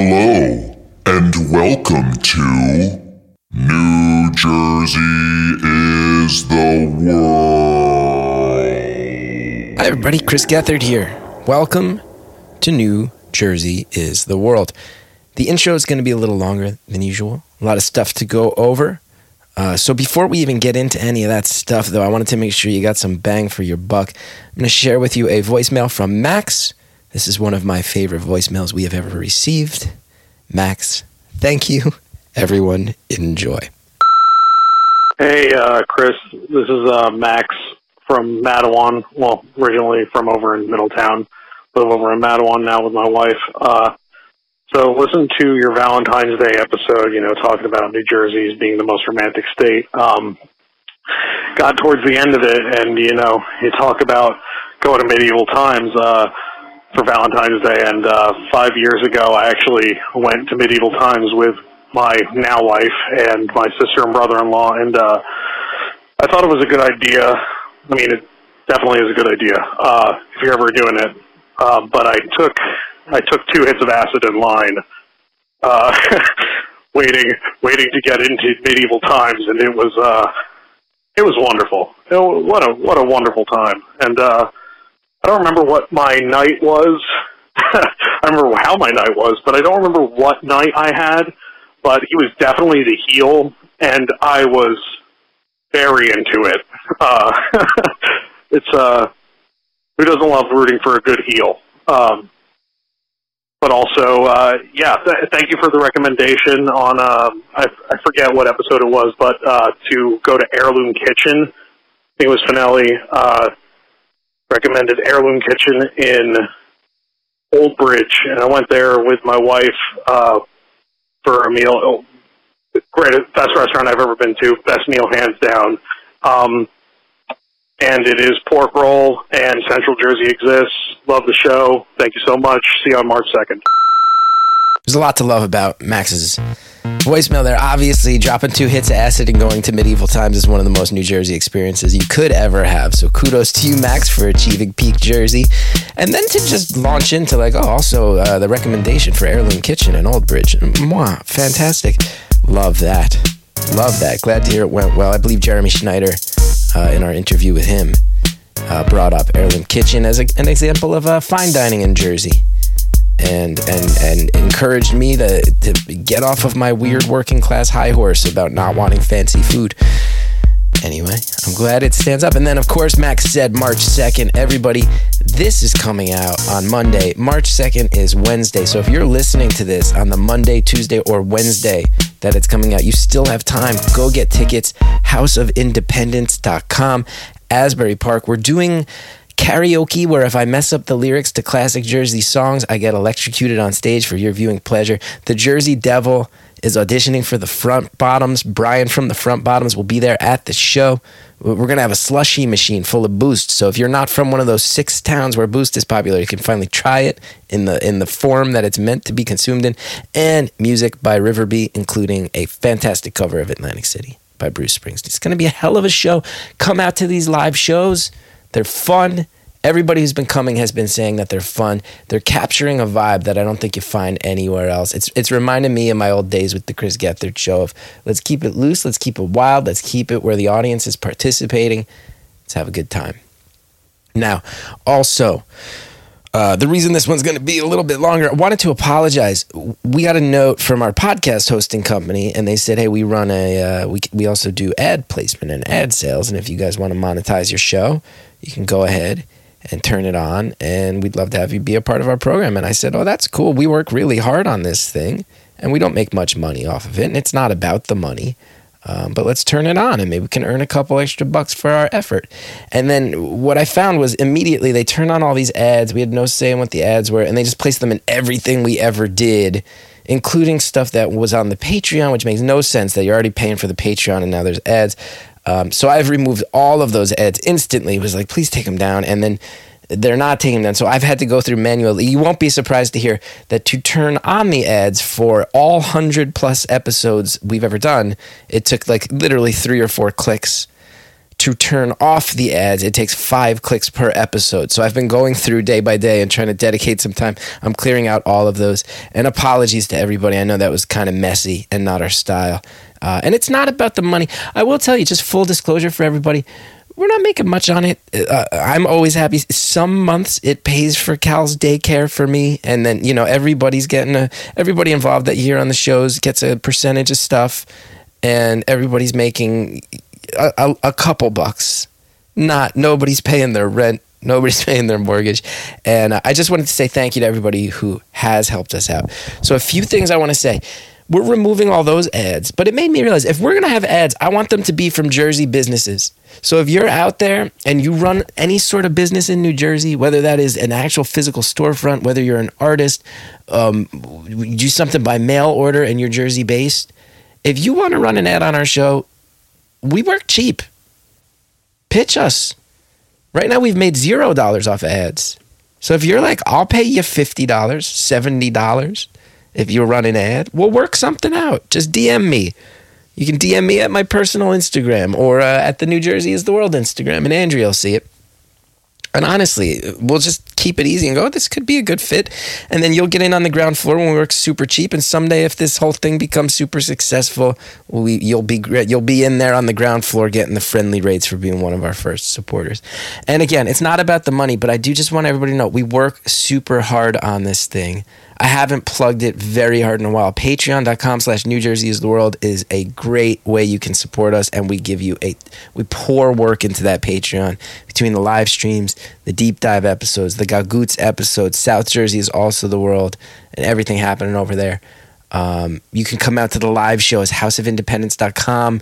Hello, and welcome to New Jersey is the World. Hi, everybody. Chris Gethard here. Welcome to New Jersey is the World. The intro is going to be a little longer than usual. A lot of stuff to go over. Uh, so before we even get into any of that stuff, though, I wanted to make sure you got some bang for your buck. I'm going to share with you a voicemail from Max. This is one of my favorite voicemails we have ever received. Max, thank you. Everyone, enjoy. Hey, uh, Chris. This is uh, Max from Matawan. Well, originally from over in Middletown. Live over in Matawan now with my wife. Uh, so listen to your Valentine's Day episode, you know, talking about New Jersey as being the most romantic state. Um, got towards the end of it, and, you know, you talk about going to medieval times uh, for Valentine's Day. And uh, five years ago, I actually went to medieval times with my now wife and my sister and brother-in-law, and uh, I thought it was a good idea. I mean, it definitely is a good idea uh, if you're ever doing it. Uh, but I took I took two hits of acid in line, uh, waiting waiting to get into medieval times, and it was uh, it was wonderful. It, wa- what a what a wonderful time, and uh, I don't remember what my night was. I remember how my night was, but I don't remember what night I had. But he was definitely the heel, and I was very into it. Uh, it's uh, who doesn't love rooting for a good heel? Um, but also, uh, yeah, th- thank you for the recommendation on, uh, I, I forget what episode it was, but uh, to go to Heirloom Kitchen. I think it was Finelli, uh, recommended Heirloom Kitchen in Old Bridge, and I went there with my wife uh, for a meal. Oh, great, best restaurant I've ever been to, best meal hands down. Um, and it is pork roll, and Central Jersey exists. Love the show. Thank you so much. See you on March 2nd. There's a lot to love about Max's voicemail there. Obviously, dropping two hits of acid and going to medieval times is one of the most New Jersey experiences you could ever have. So kudos to you, Max, for achieving peak Jersey. And then to just launch into, like, oh, also uh, the recommendation for Heirloom Kitchen in Old Bridge. Mwah, fantastic. Love that. Love that. Glad to hear it went well. I believe Jeremy Schneider, uh, in our interview with him, uh, brought up Heirloom Kitchen as a, an example of uh, fine dining in Jersey and and and encouraged me to, to get off of my weird working class high horse about not wanting fancy food. Anyway, I'm glad it stands up. And then, of course, Max said March 2nd. Everybody, this is coming out on Monday. March 2nd is Wednesday. So if you're listening to this on the Monday, Tuesday, or Wednesday that it's coming out, you still have time. Go get tickets. Houseofindependence.com, Asbury Park. We're doing karaoke where if I mess up the lyrics to classic Jersey songs, I get electrocuted on stage for your viewing pleasure. The Jersey Devil is auditioning for the Front Bottoms. Brian from the Front Bottoms will be there at the show. We're going to have a slushy machine full of Boost. So if you're not from one of those six towns where Boost is popular, you can finally try it in the in the form that it's meant to be consumed in. And music by Riverby, including a fantastic cover of Atlantic City by Bruce Springsteen. It's going to be a hell of a show. Come out to these live shows. They're fun. Everybody who's been coming has been saying that they're fun. They're capturing a vibe that I don't think you find anywhere else. It's it's reminding me of my old days with the Chris Gethard show of let's keep it loose, let's keep it wild, let's keep it where the audience is participating. Let's have a good time. Now, also, uh, the reason this one's going to be a little bit longer, I wanted to apologize. We got a note from our podcast hosting company, and they said, "Hey, we run a uh, we we also do ad placement and ad sales, and if you guys want to monetize your show, you can go ahead and turn it on, and we'd love to have you be a part of our program." And I said, "Oh, that's cool. We work really hard on this thing, and we don't make much money off of it, and it's not about the money." Um, but let's turn it on and maybe we can earn a couple extra bucks for our effort. And then what I found was immediately they turned on all these ads. We had no say in what the ads were, and they just placed them in everything we ever did, including stuff that was on the Patreon, which makes no sense that you're already paying for the Patreon and now there's ads. Um, so I've removed all of those ads instantly. It was like, please take them down. And then they're not taking them. So I've had to go through manually. You won't be surprised to hear that to turn on the ads for all 100 plus episodes we've ever done, it took like literally three or four clicks to turn off the ads, it takes five clicks per episode. So I've been going through day by day and trying to dedicate some time. I'm clearing out all of those. And apologies to everybody. I know that was kind of messy and not our style. Uh, and it's not about the money. I will tell you, just full disclosure for everybody we're not making much on it. Uh, I'm always happy. Some months it pays for Cal's daycare for me, and then you know everybody's getting a everybody involved that year on the shows gets a percentage of stuff, and everybody's making a, a, a couple bucks. Not nobody's paying their rent. Nobody's paying their mortgage. And I just wanted to say thank you to everybody who has helped us out. So, a few things I want to say we're removing all those ads. But it made me realize if we're going to have ads, I want them to be from Jersey businesses. So if you're out there and you run any sort of business in New Jersey, whether that is an actual physical storefront, whether you're an artist, um, do something by mail order and you're Jersey based, if you want to run an ad on our show, we work cheap. Pitch us. Right now, we've made zero dollars off of ads. So if you're like, I'll pay you $50, $70 if you run an ad, we'll work something out. Just DM me. You can DM me at my personal Instagram or uh, at the New Jersey is the World Instagram, and Andrea will see it. And honestly, we'll just keep it easy and go, oh, this could be a good fit. And then you'll get in on the ground floor when we work super cheap. And someday, if this whole thing becomes super successful, we, you'll be you'll be in there on the ground floor getting the friendly rates for being one of our first supporters. And again, it's not about the money, but I do just want everybody to know we work super hard on this thing. I haven't plugged it very hard in a while. Patreon.com slash New Jersey is the world is a great way you can support us and we give you a we pour work into that Patreon between the live streams, the deep dive episodes, the Gagoots episodes, South Jersey is also the world, and everything happening over there. Um, you can come out to the live shows, houseofindependence.com.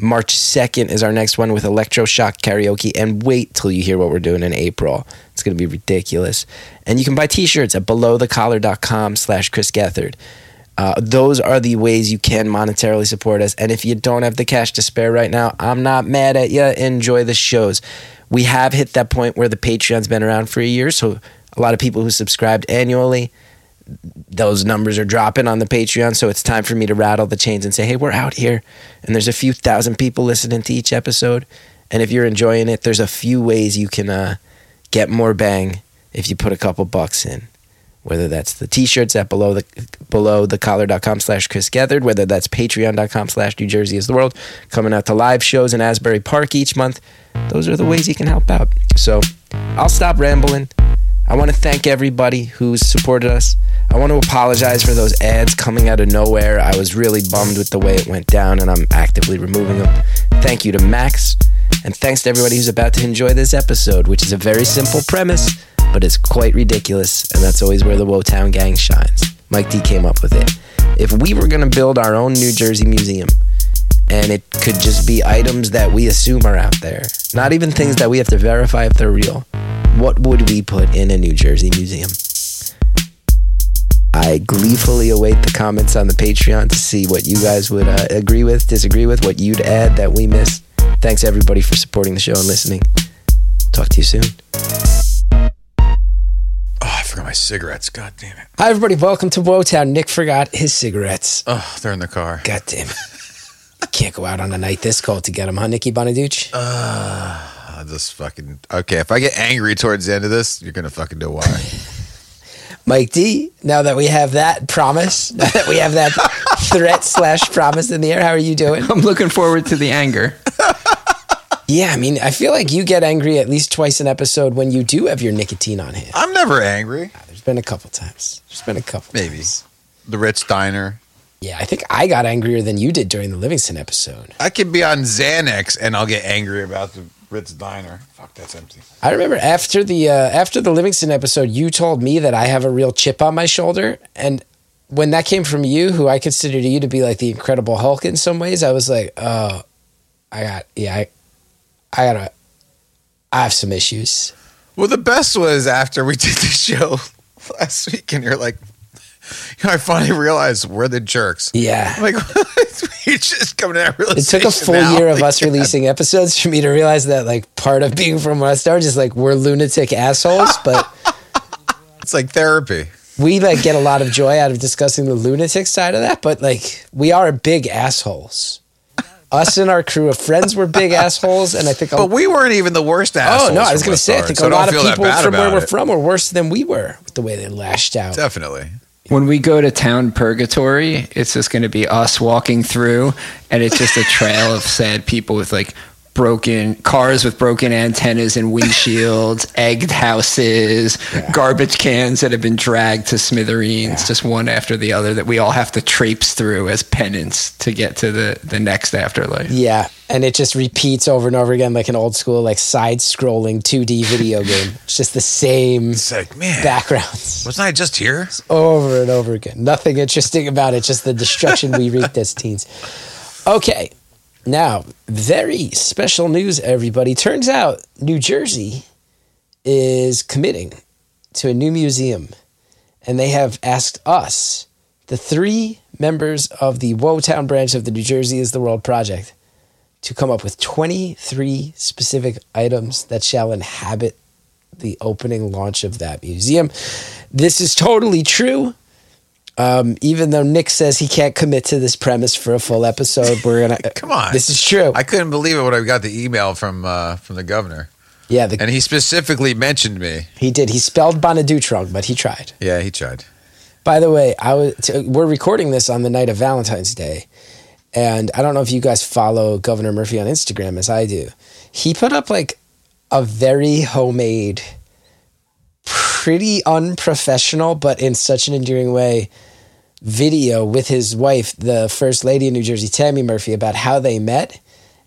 March 2nd is our next one with Electroshock Karaoke. And wait till you hear what we're doing in April. It's going to be ridiculous. And you can buy t-shirts at belowthecollar.com slash Chris Gethard. Uh, those are the ways you can monetarily support us. And if you don't have the cash to spare right now, I'm not mad at you. Enjoy the shows. We have hit that point where the Patreon's been around for a year. So a lot of people who subscribed annually – those numbers are dropping on the Patreon. So it's time for me to rattle the chains and say, hey, we're out here. And there's a few thousand people listening to each episode. And if you're enjoying it, there's a few ways you can uh, get more bang if you put a couple bucks in. Whether that's the t-shirts at below the below the collar.com slash Chris Gethard, whether that's patreon.com slash New Jersey is the world, coming out to live shows in Asbury Park each month. Those are the ways you can help out. So I'll stop rambling. I want to thank everybody who's supported us. I want to apologize for those ads coming out of nowhere. I was really bummed with the way it went down, and I'm actively removing them. Thank you to Max, and thanks to everybody who's about to enjoy this episode, which is a very simple premise, but it's quite ridiculous, and that's always where the Wotown gang shines. Mike D came up with it. If we were going to build our own New Jersey museum, and it could just be items that we assume are out there, not even things that we have to verify if they're real what would we put in a New Jersey museum? I gleefully await the comments on the Patreon to see what you guys would uh, agree with, disagree with, what you'd add that we missed. Thanks everybody for supporting the show and listening. We'll talk to you soon. Oh, I forgot my cigarettes. God damn it. Hi everybody, welcome to Wotown. Nick forgot his cigarettes. Oh, they're in the car. God damn it. Can't go out on a night this cold to get him, huh, Nikki Bonaduce? Uh, I just fucking okay. If I get angry towards the end of this, you're gonna fucking know why. Mike D. Now that we have that promise, now that we have that threat slash promise in the air, how are you doing? I'm looking forward to the anger. yeah, I mean, I feel like you get angry at least twice an episode when you do have your nicotine on hand. I'm never angry. There's been a couple times. There's been a couple. Maybe times. the Ritz Diner. Yeah, I think I got angrier than you did during the Livingston episode. I could be on Xanax and I'll get angry about the Ritz Diner. Fuck, that's empty. I remember after the uh, after the Livingston episode, you told me that I have a real chip on my shoulder, and when that came from you, who I considered you to be like the Incredible Hulk in some ways, I was like, oh, I got yeah, I, I gotta, I have some issues. Well, the best was after we did the show last week, and you're like, you know, I finally realized we're the jerks. Yeah. I'm like, we just coming to that It took a full now. year of us releasing episodes for me to realize that, like, part of being from West Orange is like we're lunatic assholes, but It's like therapy. we like get a lot of joy out of discussing the lunatic side of that. But like, we are big assholes. Us and our crew of friends were big assholes, and I think. a- But we weren't even the worst oh, assholes. oh no, I was going to say, I think Orange, a lot of people from where about we're from were worse than we were with the way they lashed out. Definitely. When we go to town purgatory, it's just going to be us walking through, and it's just a trail of sad people with like broken cars with broken antennas and windshields, egged houses, garbage cans that have been dragged to smithereens, just one after the other that we all have to traipse through as penance to get to the, the next afterlife. Yeah, and it just repeats over and over again like an old school like side scrolling 2D video game. It's just the same It's like, man, backgrounds wasn't I just here? over and over again. Nothing interesting about it, just the destruction we wreaked as teens. Okay. Now, very special news everybody. Turns out New Jersey is committing to a new museum and they have asked us, the three members of the Woetown branch of the New Jersey is the World Project, to come up with 23 specific items that shall inhabit the opening launch of that museum. This is totally true. Um, even though Nick says he can't commit to this premise for a full episode, we're gonna Come on. This is true. I couldn't believe it when I got the email from uh, from the governor, yeah, the, and he specifically mentioned me. he did. He spelled Bonadute wrong, but he tried. Yeah, he tried. By the way, I was t- we're recording this on the night of Valentine's Day, and I don't know if you guys follow Governor Murphy on Instagram as I do. He put up like a very homemade, pretty unprofessional, but in such an endearing way, video with his wife, the First Lady of New Jersey, Tammy Murphy, about how they met.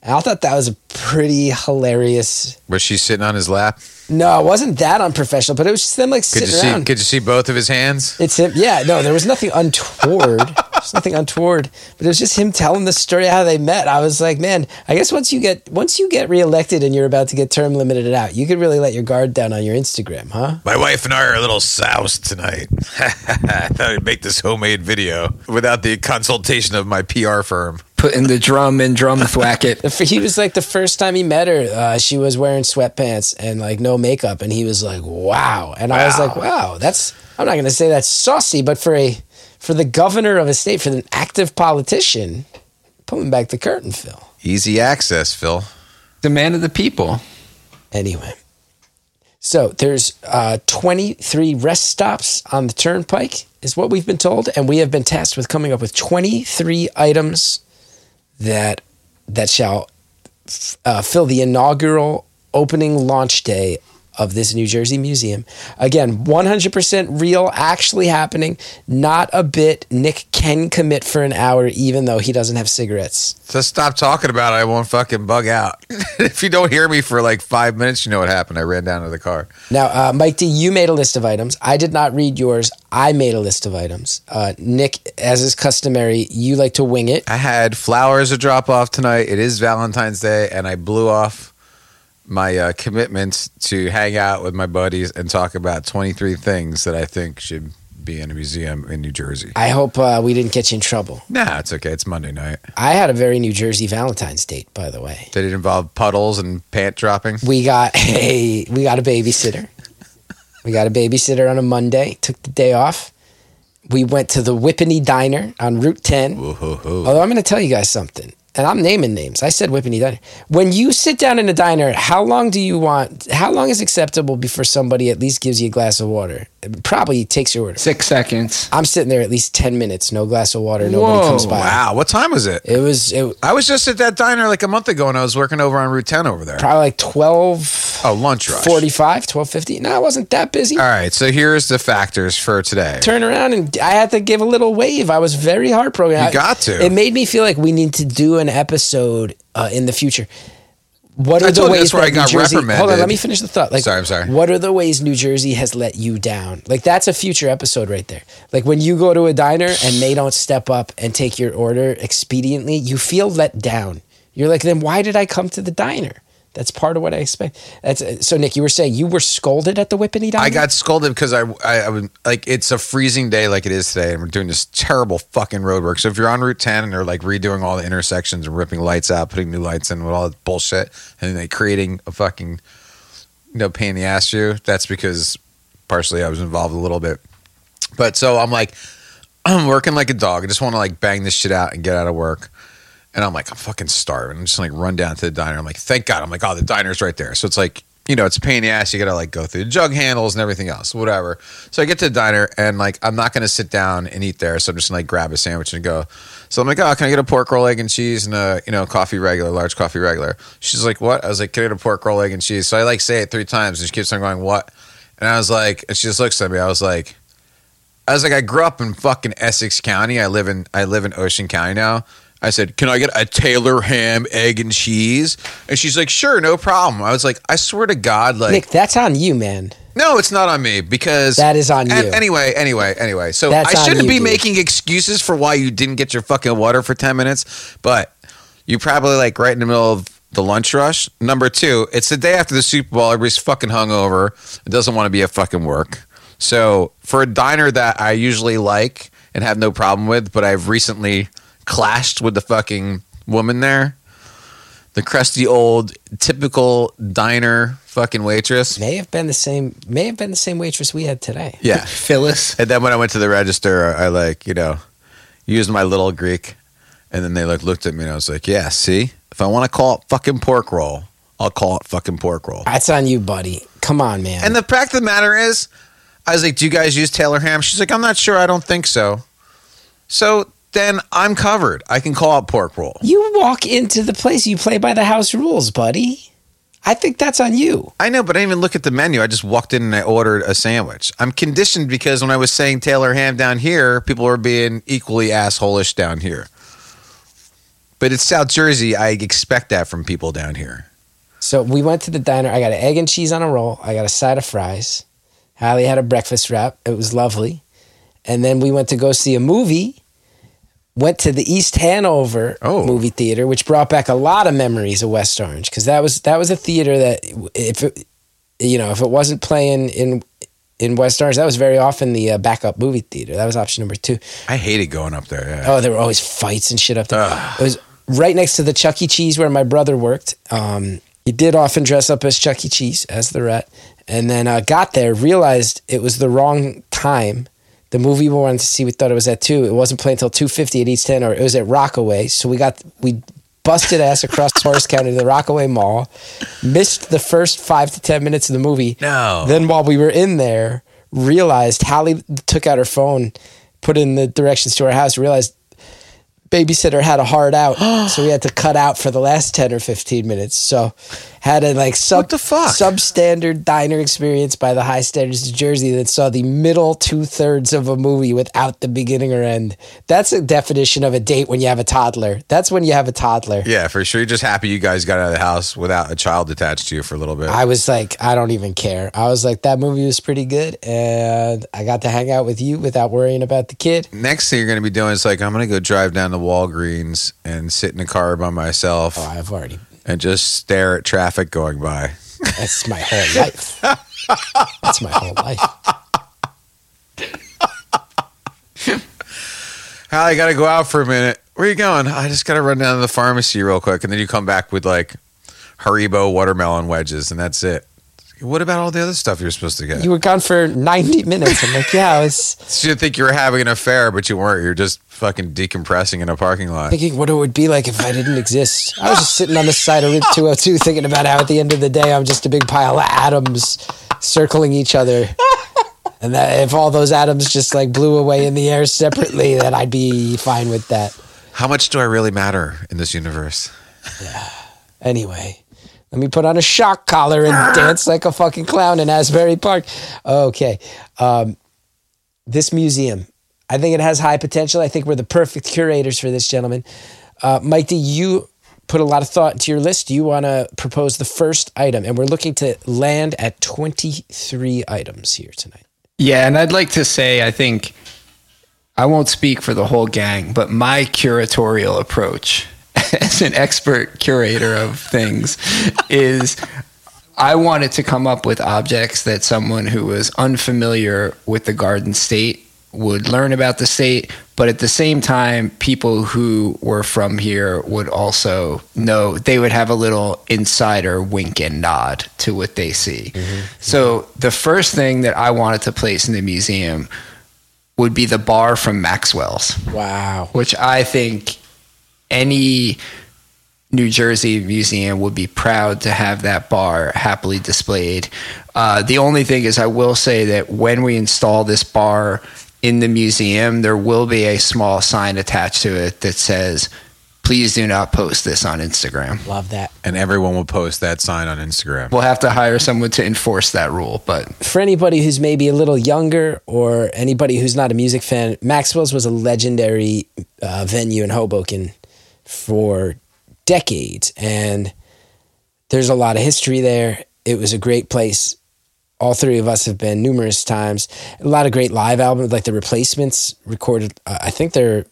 And I thought that was a pretty hilarious. Was she sitting on his lap? No, it wasn't that unprofessional, but it was just them like Could sitting you see? around. Could you see both of his hands? It's him. Yeah, no, there was nothing untoward. There's nothing untoward, but it was just him telling the story how they met. I was like, man, I guess once you get once you get reelected and you're about to get term limited out, you could really let your guard down on your Instagram, huh? My wife and I are a little soused tonight. I thought I'd make this homemade video without the consultation of my PR firm. putting the drum and drum thwack it. He was like the first time he met her, uh, she was wearing sweatpants and like no makeup, and he was like, wow. And I was like, wow, that's I'm not gonna say that's saucy, but for a for the governor of a state, for an active politician, pulling back the curtain, Phil. Easy access, Phil. The man of the people. Anyway, so there's uh, 23 rest stops on the turnpike, is what we've been told, and we have been tasked with coming up with 23 items that that shall f- uh, fill the inaugural opening launch day of this New Jersey museum. Again, 100% real, actually happening, not a bit. Nick can commit for an hour, even though he doesn't have cigarettes. Just stop talking about it. I won't fucking bug out. if you don't hear me for like five minutes, you know what happened. I ran down to the car. Now, uh, Mike D, you made a list of items. I did not read yours. I made a list of items. Uh, Nick, as is customary, you like to wing it. I had flowers to drop off tonight. It is Valentine's Day, and I blew off my uh, commitment to hang out with my buddies and talk about 23 things that I think should be in a museum in New Jersey. I hope uh, we didn't get you in trouble. Nah, it's okay. It's Monday night. I had a very New Jersey Valentine's date, by the way. Did it involve puddles and pant dropping? We got a we got a babysitter. We got a babysitter on a Monday. Took the day off. We went to the Whippany Diner on Route 10. Woo-hoo-hoo. Although I'm going to tell you guys something, and I'm naming names. I said Whippany Diner. When you sit down in a diner, how long do you want? How long is acceptable before somebody at least gives you a glass of water? Probably takes your order. Six seconds. I'm sitting there at least ten minutes, no glass of water, nobody Whoa, comes by. Wow, what time was it? It was it, I was just at that diner like a month ago and I was working over on Route 10 over there. probably like 12, Oh, lunch rush. 45, 1250. No, I wasn't that busy. All right, so here's the factors for today. Turn around and I had to give a little wave. I was very heartbroken. You I- got to. It made me feel like we need to do an episode uh, in the future. What are I the ways that's where that New got Jersey? Hold on, let me finish the thought. Like, Sorry, I'm sorry. What are the ways New Jersey has let you down? Like that's a future episode right there. Like when you go to a diner and they don't step up and take your order expediently, you feel let down. You're like, then why did I come to the diner? That's part of what I expect. That's so. Nick, you were saying you were scolded at the Whippany diner. I got scolded because I, I, I would like it's a freezing day like it is today, and we're doing this terrible fucking road work. So if you're on Route 10 and they're like redoing all the intersections and ripping lights out, putting new lights in with all that bullshit, and then they creating a fucking you know pain in the ass you, that's because partially I was involved a little bit. But so I'm like, I'm working like a dog. I just want to like bang this shit out and get out of work. And I'm like, I'm fucking starving. I'm just like run down to the diner. I'm like, thank God. I'm like, oh, the diner's right there. So it's like, you know, it's pain in the ass. You gotta like go through the jug handles and everything else, whatever. So I get to the diner and like I'm not gonna sit down and eat there. So I'm just gonna like grab a sandwich and go. So I'm like, oh, can I get a pork roll, egg and cheese and a you know coffee regular, large coffee regular? She's like, what? I was like, can I get a pork roll, egg and cheese? So I like say it three times and she keeps on going, what? And I was like, and she just looks at me. I was like, I was like, I grew up in fucking Essex County. I live in I live in Ocean County now. I said, "Can I get a Taylor ham, egg, and cheese?" And she's like, "Sure, no problem." I was like, "I swear to God, like, Nick, that's on you, man. no, it's not on me because That is on you. Anyway, anyway, anyway. So That's I shouldn't you, be dude. making excuses for why you didn't get your fucking water for ten minutes, but you probably like right in the middle of the lunch rush. Number two, it's the day after the Super Bowl. Everybody's fucking hungover. It doesn't want to be a fucking work. So for a diner that I usually like and have no problem with, but I've recently clashed with the fucking woman there. The crusty old typical diner fucking waitress. May have been the same. May have been the same waitress we had today. Yeah. Phyllis. And then when I went to the register, I like, you know, used my little Greek. And then they like looked at me and I was like, yeah, see, if I want to call it fucking pork roll, I'll call it fucking pork roll. That's on you, buddy. Come on, man. And the fact of the matter is, I was like, do you guys use Taylor ham? She's like, I'm not sure. I don't think so. So then I'm covered. I can call it pork roll. you walk into the place, you play by the house rules, buddy. I think that's on you. I know, but I didn't even look at the menu. I just walked in and I ordered a sandwich. I'm conditioned because when I was saying Taylor ham down here, people were being equally assholish down here. But it's South Jersey. I expect that from people down here. So we went to the diner. I got an egg and cheese on a roll. I got a side of fries. Hallie had a breakfast wrap. It was lovely. And then we went to go see a movie. Went to the East Hanover Oh. movie theater, which brought back a lot of memories of West Orange because that was that was a theater that if it, you know if it wasn't playing in in West Orange, that was very often the uh, backup movie theater. That was option number two. I hated going up there. Yeah. Oh, there were always fights and shit up there. It was right next to the Chuck E. Cheese where my brother worked. Um, he did often dress up as Chuck E. Cheese, as the rat. And then uh, got there, realized it was the wrong time. The movie we wanted to see, we thought it was at two. It wasn't playing until two fifty at East Ten, or it was at Rockaway. So we got we busted ass across Morris County to the Rockaway Mall. Missed the first five to ten minutes of the movie. No. Then while we were in there, realized Hallie took out her phone, put in the directions to our house, realized babysitter had a hard out. so we had to cut out for the last 10 or 15 minutes. So had a like sub What the fuck? substandard diner experience by the high standards of Jersey that saw the middle two thirds of a movie without the beginning or end. That's a definition of a date when you have a toddler. That's when you have a toddler. Yeah, for sure. You're just happy you guys got out of the house without a child attached to you for a little bit. I was like, I don't even care. I was like, that movie was pretty good, and I got to hang out with you without worrying about the kid. Next thing you're going to be doing is like, I'm going to go drive down to Walgreens and sit in a car by myself Oh, I've already. and just stare at traffic going by. That's my whole life. That's my whole life. Hal, I got to go out for a minute. Where you going? I just got to run down to the pharmacy real quick. And then you come back with like Haribo watermelon wedges, and that's it. What about all the other stuff you're supposed to get? You were gone for 90 minutes. I'm like, yeah, I was So you think you were having an affair, but you weren't. You're just fucking decompressing in a parking lot. thinking what it would be like if I didn't exist. I was just sitting on the side of Route 202 thinking about how at the end of the day I'm just a big pile of atoms circling each other. And that if all those atoms just like blew away in the air separately, that I'd be fine with that. How much do I really matter in this universe? Anyway, let me put on a shock collar and dance like a fucking clown in Asbury Park. Okay. Um, this museum, I think it has high potential. I think we're the perfect curators for this, gentlemen. Uh, Mike, do you put a lot of thought into your list? Do you want to propose the first item? And we're looking to land at 23 items here tonight. Yeah, and I'd like to say I think I won't speak for the whole gang, but my curatorial approach as an expert curator of things is I wanted to come up with objects that someone who was unfamiliar with the Garden State would learn about the state, but at the same time, people who were from here would also know they would have a little insider wink and nod to what they see. Mm-hmm. So, the first thing that I wanted to place in the museum would be the bar from Maxwell's Wow. which I think any New Jersey museum would be proud to have that bar happily displayed. Uh, the only thing is, I will say that when we install this bar in the museum, there will be a small sign attached to it that says, please do not post this on Instagram. Love that. And everyone will post that sign on Instagram. We'll have to hire someone to enforce that rule, but For anybody who's maybe a little younger or anybody who's not a music fan, Maxwell's was a legendary uh, venue in Hoboken for decades. And there's a lot of history there. It was a great place. All three of us have been numerous times. A lot of great live albums, like the replacements recorded. Uh, I think their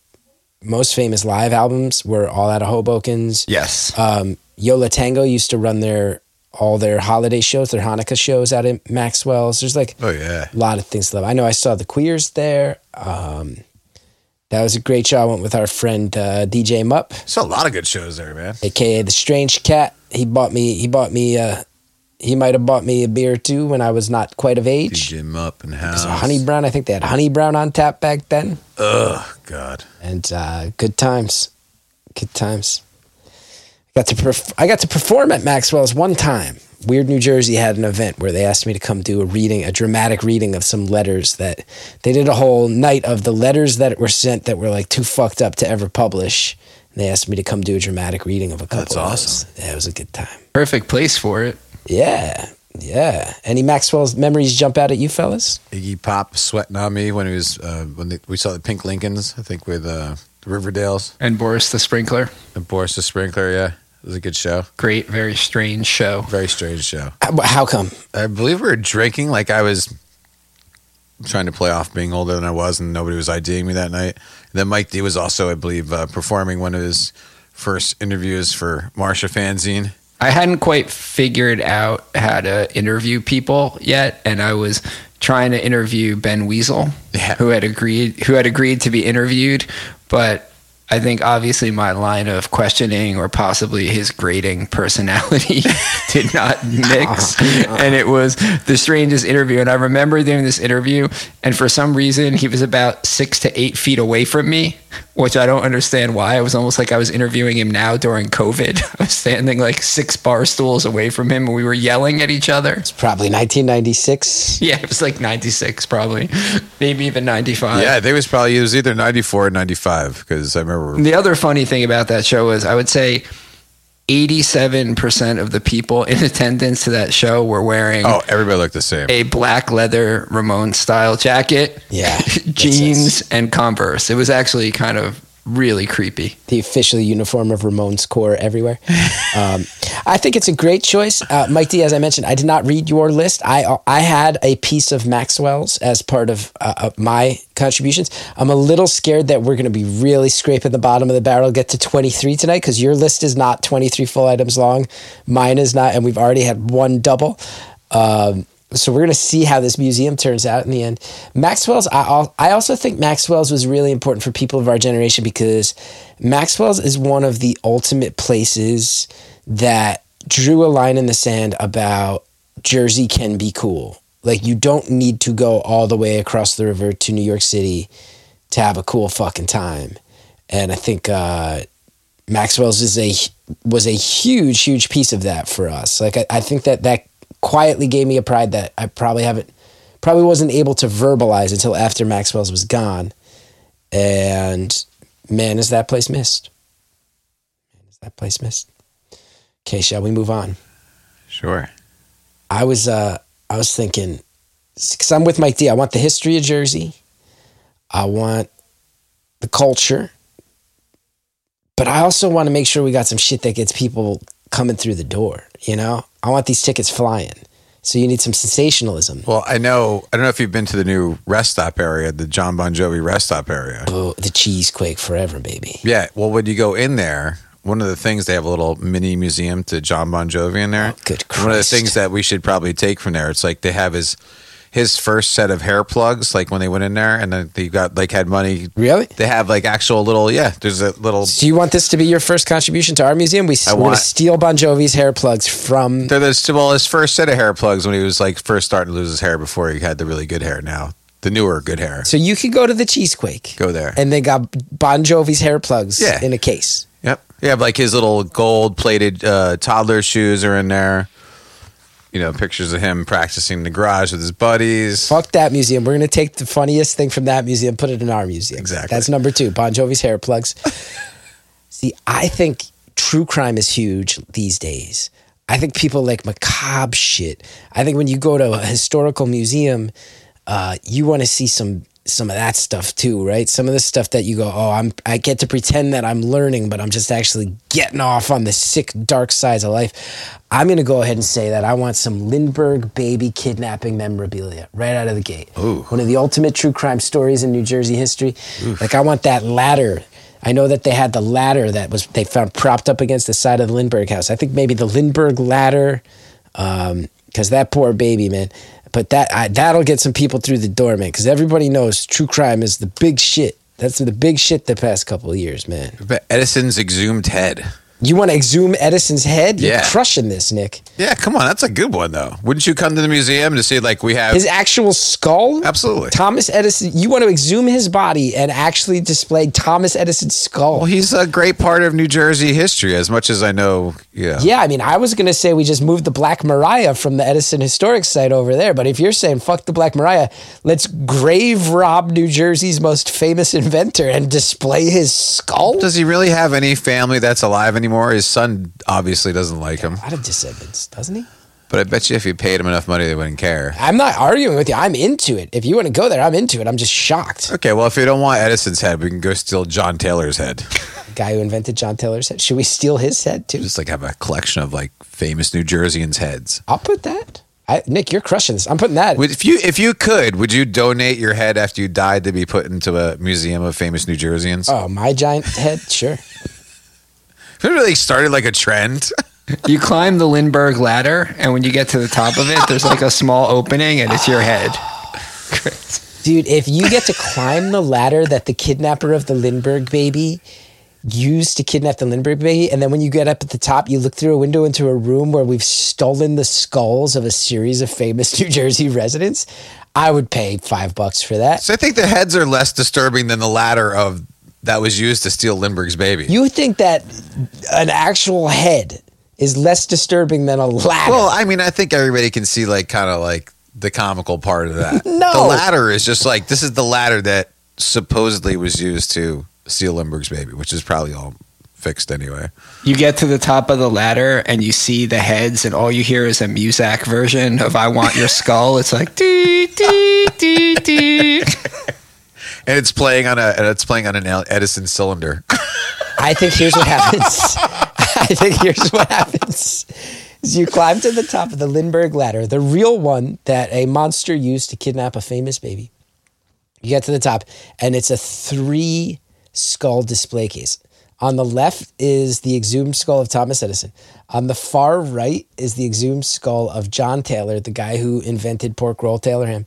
most famous live albums were all out of Hoboken's. yes. Um, Yo La Tengo used to run their all their holiday shows, their Hanukkah shows out at Maxwell's. There's like Oh yeah. a lot of things to love. I know I saw the Queers there. Um, that was a great show. I went with our friend uh, DJ Mupp, Saw a lot of good shows there, man. aka the Strange Cat. He bought me. He bought me. Uh, he might have bought me a beer too when I was not quite of age. DJ Up and House. Honey Brown. I think they had Honey Brown on tap back then, Ugh, God. and uh, good times. Good times. Got to perf- I got to perform at Maxwell's one time. Weird New Jersey had an event where they asked me to come do a reading, a dramatic reading of some letters that they did a whole night of the letters that were sent that were like too fucked up to ever publish. And they asked me to come do a dramatic reading of a couple. That's of awesome. those. Yeah, it was a good time. Perfect place for it. Yeah, yeah. Any Maxwell's memories jump out at you, fellas? Iggy Pop sweating on me when he was uh, when they, we saw the Pink Lincolns. I think with uh, the Riverdales And Boris the Sprinkler. and Boris the Sprinkler. Yeah, it was a good show. Great, very strange show. Very strange show. How, how come? I believe we were drinking like I was trying to play off being older than I was, and nobody was IDing me that night. then Mike D was also, I believe, uh, performing one of his first interviews for Marsha Fanzine. I hadn't quite figured out how to interview people yet, and I was trying to interview Ben Weasel, Yeah. who had agreed who had agreed to be interviewed, but I think obviously my line of questioning or possibly his grading personality did not mix. and it was the strangest interview. And I remember doing this interview, and for some reason, he was about six to eight feet away from me, which I don't understand why. It was almost like I was interviewing him now during COVID. I was standing like six bar stools away from him, and we were yelling at each other. It's probably 1996. Yeah, it was like 96, probably, maybe even 95. yeah, I think it was probably it was either ninety four or ninety five because I remember. The other funny thing about that show was I would say 87% of the people in attendance to that show were wearing Oh, everybody looked the same. a black leather Ramone style jacket, Yeah, jeans, and Converse. It was actually kind of really creepy. the official uniform of Ramonescore everywhere. Um, I think it's a great choice. Uh, Mike D, as I mentioned, I did not read your list. I I had a piece of Maxwell's as part of, uh, of my contributions. I'm a little scared that we're going to be really scraping the bottom of the barrel, get to 23 tonight, because your list is not 23 full items long. Mine is not, and we've already had one double. Um, so we're going to see how this museum turns out in the end. Maxwell's, I, I also think Maxwell's was really important for people of our generation because Maxwell's is one of the ultimate places that drew a line in the sand about Jersey can be cool. Like you don't need to go all the way across the river to New York City to have a cool fucking time. And I think uh, Maxwell's is a was a huge, huge piece of that for us. Like I, I think that that quietly gave me a pride that I probably haven't probably wasn't able to verbalize until after Maxwell's was gone. And man, is that place missed. Man, is that place missed. Okay, shall we move on? Sure. I was uh I was thinking because I'm with Mike D. I want the history of Jersey. I want the culture. But I also want to make sure we got some shit that gets people coming through the door, you know? I want these tickets flying. So you need some sensationalism. Well, I know. I don't know if you've been to the new rest stop area, the John Bon Jovi rest stop area. Oh, the cheesequake forever, baby. Yeah. Well, when you go in there, one of the things they have a little mini museum to John Bon Jovi in there. Oh, good One of the things that we should probably take from there. It's like they have his his first set of hair plugs, like when they went in there, and then they got like had money. Really? They have like actual little yeah. There's a little. Do you want this to be your first contribution to our museum? We, I we're want- to steal Bon Jovi's hair plugs from. They're the well his first set of hair plugs when he was like first starting to lose his hair before he had the really good hair. Now the newer good hair. So you could go to the cheesequake. Go there. And they got Bon Jovi's hair plugs Yeah. in a case. Yep. Yeah, like his little gold plated uh, toddler shoes are in there. You know, pictures of him practicing in the garage with his buddies. Fuck that museum. We're gonna take the funniest thing from that museum, put it in our museum. Exactly. That's number two. Bon Jovi's hair plugs. See, I think true crime is huge these days. I think people like macabre shit. I think when you go to a historical museum, uh, you want to see some some of that stuff too, right? Some of the stuff that you go, oh, I'm I get to pretend that I'm learning, but I'm just actually getting off on the sick dark sides of life. I'm gonna go ahead and say that I want some Lindbergh baby kidnapping memorabilia right out of the gate. Ooh. One of the ultimate true crime stories in New Jersey history. Like I want that ladder. I know that they had the ladder that was they found propped up against the side of the Lindbergh house. I think maybe the Lindbergh ladder, um because that poor baby man. But that I, that'll get some people through the door, man. Because everybody knows true crime is the big shit. That's the big shit the past couple of years, man. But Edison's exhumed head. You want to exhume Edison's head? You're Yeah. crushing this, Nick. Yeah, come on, that's a good one though. Wouldn't you come to the museum to see like we have? His actual skull? Absolutely. Thomas Edison, you want to exhume his body and actually display Thomas Edison's skull. well, he's a great part of New Jersey history, as much as I know. Yeah. Yeah, I mean, I was going to say we just moved the Black Maria from the Edison Historic Site over there. But if you're saying fuck the Black Maria, let's grave rob New Jersey's most famous inventor and display his skull. Does he really have any family that's alive anymore? His son obviously doesn't like him. A lot of descendants, doesn't he? But I bet you if you paid him enough money, they wouldn't care. I'm not arguing with you. I'm into it. If you want to go there, I'm into it. I'm just shocked. Okay, well, if you don't want Edison's head, we can go steal John Taylor's head. The guy who invented John Taylor's head. Should we steal his head too? Just like have a collection of like famous New Jerseyans' heads. I'll put that. I, Nick, you're crushing this. I'm putting that. Would, if you if you could, would you donate your head after you died to be put into a museum of famous New Jerseyans? oh, my giant head? Sure. It really started like a trend. You climb the Lindbergh ladder, and when you get to the top of it, there's like a small opening, and it's your head. Dude, if you get to climb the ladder that the kidnapper of the Lindbergh baby used to kidnap the Lindbergh baby, and then when you get up at the top, you look through a window into a room where we've stolen the skulls of a series of famous New Jersey residents, I would pay five bucks for that. So I think the heads are less disturbing than the ladder of that was used to steal Lindbergh's baby. You think that an actual head is less disturbing than a ladder? well, I mean, I think everybody can see like kind of like the comical part of that. No. the ladder is just like this is the ladder that supposedly was used to steal Lindbergh's baby, which is probably all fixed anyway. You get to the top of the ladder, and you see the heads, and all you hear is a Muzak version of "I Want Your Skull." It's like dee dee dee dee. And it's playing on a and it's playing on an Edison cylinder. I think here's what happens. I think here's what happens. Is you climb to the top of the Lindbergh ladder, the real one that a monster used to kidnap a famous baby. You get to the top, and it's a three skull display case. On the left is the exhumed skull of Thomas Edison. On the far right is the exhumed skull of John Taylor, the guy who invented pork roll Taylor ham.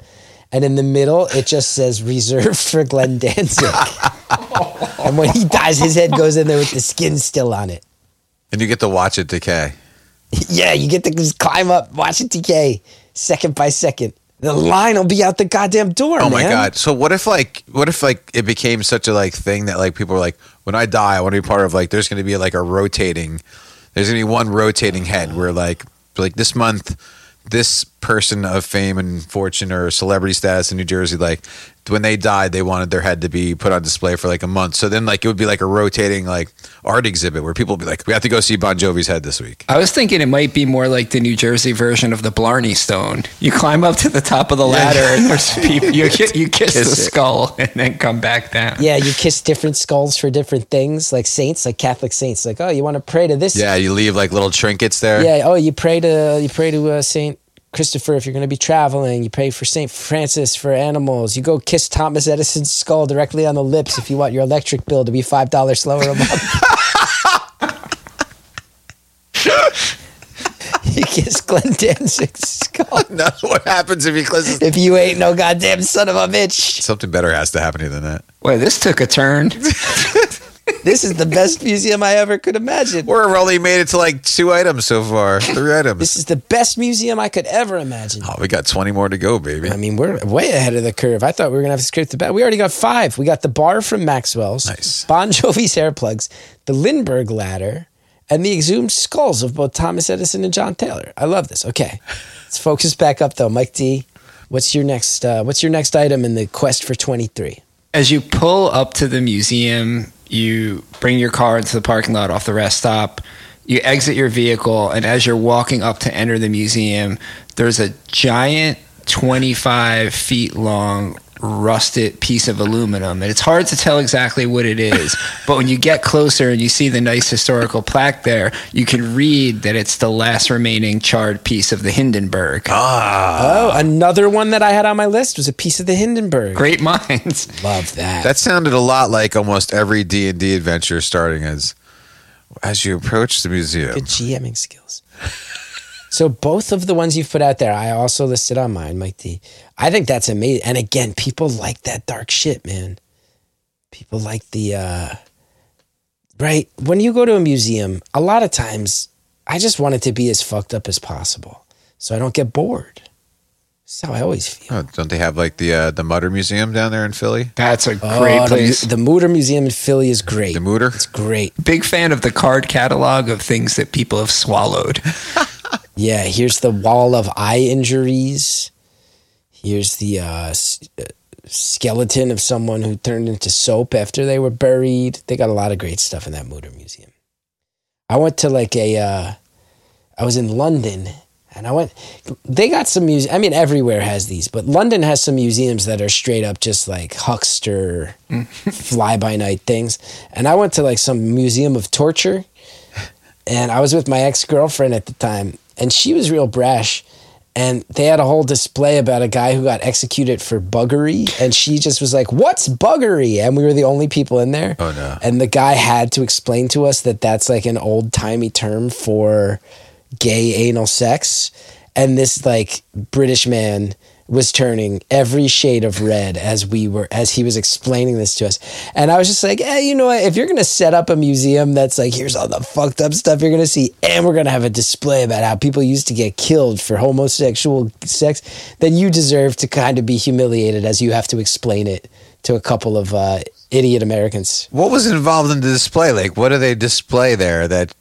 And in the middle, it just says reserved for Glenn Danzig. and when he dies, his head goes in there with the skin still on it. and you get to watch it decay. Yeah, you get to just climb up, watch it decay second by second. The line will be out the goddamn door. Oh my man. god! So what if like what if like it became such a like thing that like people were like, when I die, I want to be part of like there's going to be like a rotating, there's going to be one rotating head where like like this month, this person of fame and fortune or celebrity status in New Jersey, like when they died, they wanted their head to be put on display for like a month. So then like it would be like a rotating like art exhibit where people would be like, we have to go see Bon Jovi's head this week. I was thinking it might be more like the New Jersey version of the Blarney Stone. You climb up to the top of the ladder, and there's people. You, you kiss, Kiss the it. skull, and then come back down. Yeah, you kiss different skulls for different things, like saints, like Catholic saints. Like, oh, you want to pray to this? Yeah, you leave like little trinkets there. Yeah. Oh, you pray to you pray to uh, Saint Christopher if you're going to be traveling. You pray for Saint Francis for animals. You go kiss Thomas Edison's skull directly on the lips if you want your electric bill to be five dollars slower a month. you kiss Glenn Danzig's skull. No, what happens if you close? If you ain't no goddamn son of a bitch. Something better has to happen to you than that. Wait, this took a turn. this is the best museum I ever could imagine. We're only made it to like two items so far, three items. This is the best museum I could ever imagine. oh, we got twenty more to go, baby. I mean, we're way ahead of the curve. I thought we were gonna have to scrape the back. We already got five. We got the bar from Maxwell's, Nice. Bon Jovi's hair plugs, the Lindbergh ladder, and the exhumed skulls of both Thomas Edison and John Taylor. I love this. Okay, let's focus back up though. Mike D, what's your next? Uh, what's your next item in the quest for twenty three? As you pull up to the museum, you bring your car into the parking lot off the rest stop. You exit your vehicle, and as you're walking up to enter the museum, there's a giant 25 feet long rusted piece of aluminum. And it's hard to tell exactly what it is, but when you get closer and you see the nice historical plaque there, you can read that it's the last remaining charred piece of the Hindenburg. Ah. oh, another one that I had on my list was a piece of the Hindenburg. Great minds. Love that. That sounded a lot like almost every D and D adventure starting as as you approach the museum. Good GMing skills. So both of the ones you've put out there, I also listed on mine, Mike D. I think that's amazing. And again, people like that dark shit, man. People like the uh right. When you go to a museum, a lot of times I just want it to be as fucked up as possible. So I don't get bored. That's how I always feel. Oh, don't they have like the uh, the Mutter Museum down there in Philly? That's a Oh, great the, place. the Mutter Museum in Philly is great. The Mutter? It's great. Big fan of the card catalog of things that people have swallowed. Yeah, here's the wall of eye injuries. Here's the uh, s- uh, skeleton of someone who turned into soap after they were buried. They got a lot of great stuff in that Mutter Museum. I went to like a, uh, I was in London and I went, they got some museums. I mean, everywhere has these, but London has some museums that are straight up just like huckster, fly by night things. And I went to like some museum of torture and I was with my ex girlfriend at the time, and she was real brash. And they had a whole display about a guy who got executed for buggery, and she just was like, "What's buggery?" And we were the only people in there. Oh, no. And the guy had to explain to us that that's like an old timey term for gay anal sex, and this like British man was turning every shade of red as we were as he was explaining this to us and i was just like hey you know what if you're gonna set up a museum that's like here's all the fucked up stuff you're gonna see and we're gonna have a display about how people used to get killed for homosexual sex then you deserve to kind of be humiliated as you have to explain it to a couple of uh, idiot americans What was involved in the display? Like, what do they display there? That,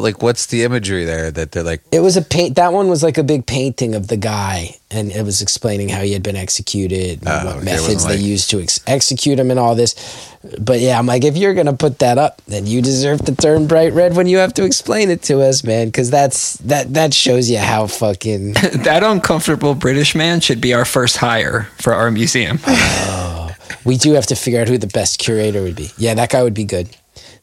like, what's the imagery there? That they're like, It was a paint. That one was like a big painting of the guy, and it was explaining how he had been executed, and Oh, what okay, methods wasn't they like- used to ex- execute him, and all this. But yeah, I'm like, if you're gonna put that up, then you deserve to turn bright red when you have to explain it to us, man, because that's that that shows you how fucking. that uncomfortable British man should be our first hire for our museum. Oh, we do have to figure out who the best curator would be. Yeah, that guy would be good.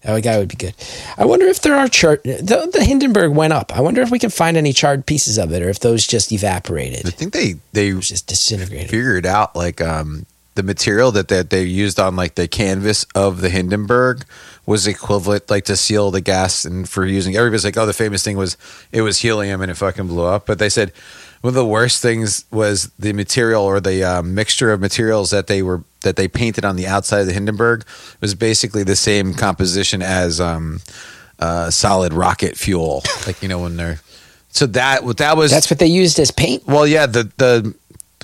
That guy would be good. I wonder if there are charred. The, the Hindenburg went up. I wonder if we can find any charred pieces of it, or if those just evaporated, I think they they just disintegrated. figured out like um the material that that they used on like the canvas of the Hindenburg was equivalent like to seal the gas and for using everybody's like oh the famous thing was it was helium and it fucking blew up but they said one of the worst things was the material or the um, mixture of materials that they were that they painted on the outside of the Hindenburg was basically the same composition as um, uh, solid rocket fuel like you know when they're so that what that was That's what they used as paint. well, yeah, the the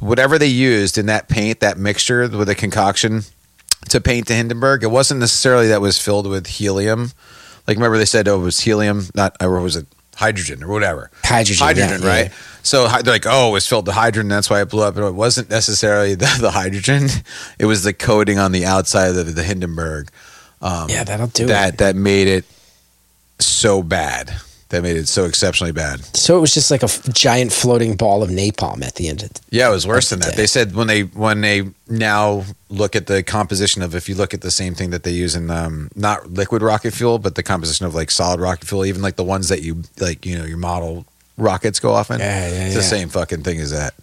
whatever they used in that paint, that mixture with the concoction to paint the Hindenburg, it wasn't necessarily that was filled with helium. Like remember they said oh it was helium, not or was it hydrogen or whatever. Hydrogen, Hydrogen, yeah, right? yeah. So they're like, oh, it was filled with hydrogen, that's why it blew up. And it wasn't necessarily the, the hydrogen; it was the coating on the outside of the, the Hindenburg. Um, Yeah, that'll do that it. that made it so bad. That made it so exceptionally bad. So it was just like a f- giant floating ball of napalm at the end of. Yeah, it was worse than that. Yeah. They said when they when they now look at the composition of if you look at the same thing that they use in um, not liquid rocket fuel, but the composition of like solid rocket fuel, even like the ones that you like, you know, your model rockets go off in. Yeah, yeah, it's the same fucking thing as that.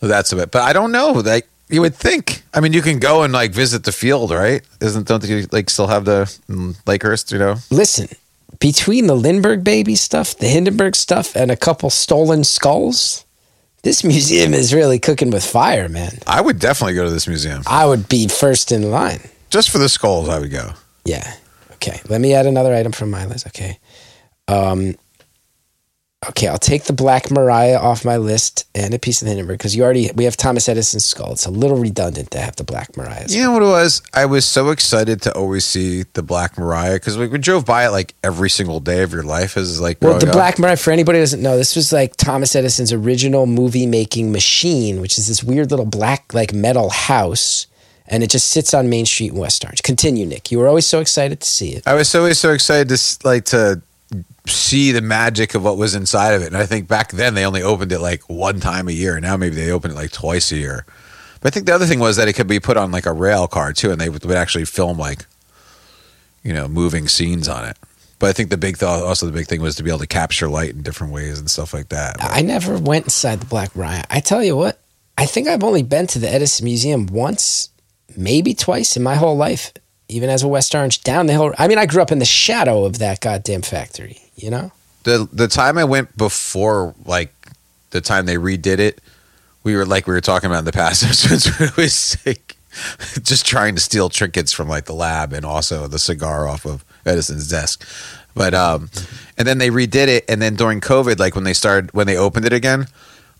So that's a bit, but I don't know. Like you would think. I mean, you can go and like visit the field, right? Isn't don't you like still have the mm, Lakehurst? You know, Listen, between the Lindbergh baby stuff, the Hindenburg stuff, and a couple stolen skulls, this museum is really cooking with fire, man. I would definitely go to this museum I would be first in line. just for the skulls. I would go. Yeah. Okay. Let me add another item from my list. Okay. Um, okay, I'll take the Black Maria off my list and a piece of the Hindenburg because you already we have Thomas Edison's skull. It's a little redundant to have the Black Maria. You know what it was? I was so excited to always see the Black Maria because we, we drove by it like every single day of your life Is like Well, the up. Black Maria, for anybody who doesn't know, this was like Thomas Edison's original movie making machine, which is this weird little black like metal house, and it just sits on Main Street in West Orange. Continue, Nick. You were always so excited to see it. I was always so excited to like to see the magic of what was inside of it. And I think back then they only opened it like one time a year. Now maybe they open it like twice a year. But I think the other thing was that it could be put on like a rail car too, and they would, actually film like you know moving scenes on it. But I think the big thought, also the big thing was to be able to capture light in different ways and stuff like that. I never went inside the Black Riot. I tell you what, I think I've only been to the Edison Museum once, maybe twice in my whole life, even as a West Orange down the hill. I mean, I grew up in the shadow of that goddamn factory, you know? the the time I went before like the time they redid it, we were like we were talking about in the past. We was like just trying to steal trinkets from like the lab and also the cigar off of Edison's desk. But um, and then they redid it, and then during COVID, like when they started when they opened it again.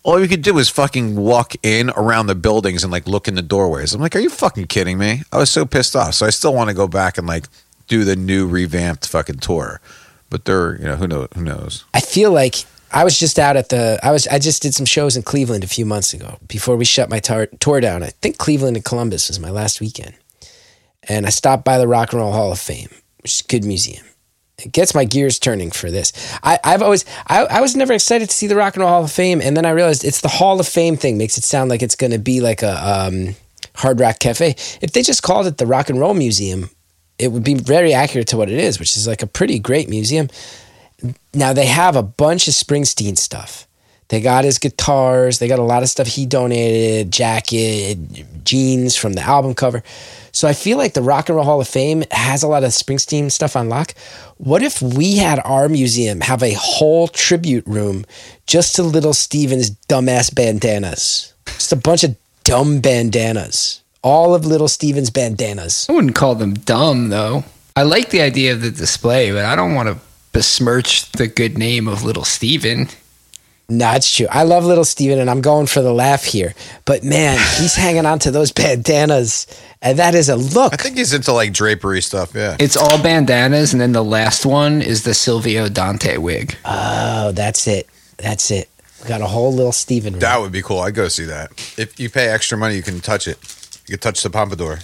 All you could do was fucking walk in around the buildings and like look in the doorways. I'm like, are you fucking kidding me? I was so pissed off. So I still want to go back and like do the new revamped fucking tour. But they're, you know, who knows? Who knows? I feel like I was just out at the, I was, I just did some shows in Cleveland a few months ago before we shut my tar- tour down. I think Cleveland and Columbus was my last weekend. And I stopped by the Rock and Roll Hall of Fame, which is a good museum. It gets my gears turning for this. I, I've always, I, I was never excited to see the Rock and Roll Hall of Fame, and then I realized it's the Hall of Fame thing makes it sound like it's going to be like a um, Hard Rock Cafe. If they just called it the Rock and Roll Museum, it would be very accurate to what it is, which is like a pretty great museum. Now they have a bunch of Springsteen stuff. They got his guitars. They got a lot of stuff he donated, jacket, jeans from the album cover. So I feel like the Rock and Roll Hall of Fame has a lot of Springsteen stuff on lock. What if we had our museum have a whole tribute room just to Little Steven's dumbass bandanas? Just a bunch of dumb bandanas. All of Little Steven's bandanas. I wouldn't call them dumb though. I like the idea of the display, but I don't want to besmirch the good name of Little Steven. No, it's true. I love little Steven and I'm going for the laugh here. But man, he's hanging on to those bandanas. And that is a look. I think he's into like drapery stuff. Yeah. It's all bandanas, and then the last one is the Silvio Dante wig. Oh, that's it. That's it. We got a whole little Steven. room. That would be cool. I'd go see that. If you pay extra money, you can touch it. You can touch the pompadour.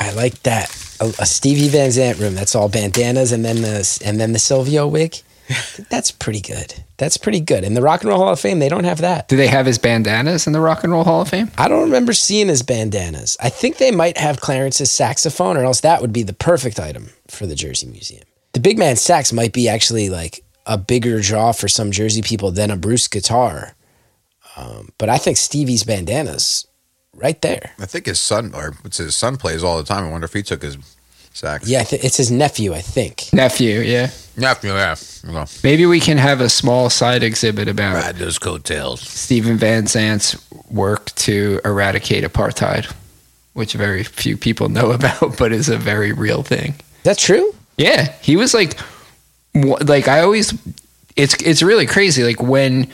I like that. A, a Stevie Van Zandt room. That's all bandanas and then the and then the Silvio wig. That's pretty good. That's pretty good. In the Rock and Roll Hall of Fame, they don't have that. Do they have his bandanas in the Rock and Roll Hall of Fame? I don't remember seeing his bandanas. I think they might have Clarence's saxophone, or else that would be the perfect item for the Jersey Museum. The big man sax might be actually like a bigger draw for some Jersey people than a Bruce guitar. Um, but I think Stevie's bandanas right there. I think his son, or his son, plays all the time. I wonder if he took his sax. Yeah, I it's his nephew, I think. Nephew, yeah. Nephew, Yeah. Well, Maybe we can have a small side exhibit about ride those coattails. Steven Van Zandt's work to eradicate apartheid, which very few people know about, but is a very real thing. Is that true? Yeah, he was like, like I always, it's it's really crazy. Like when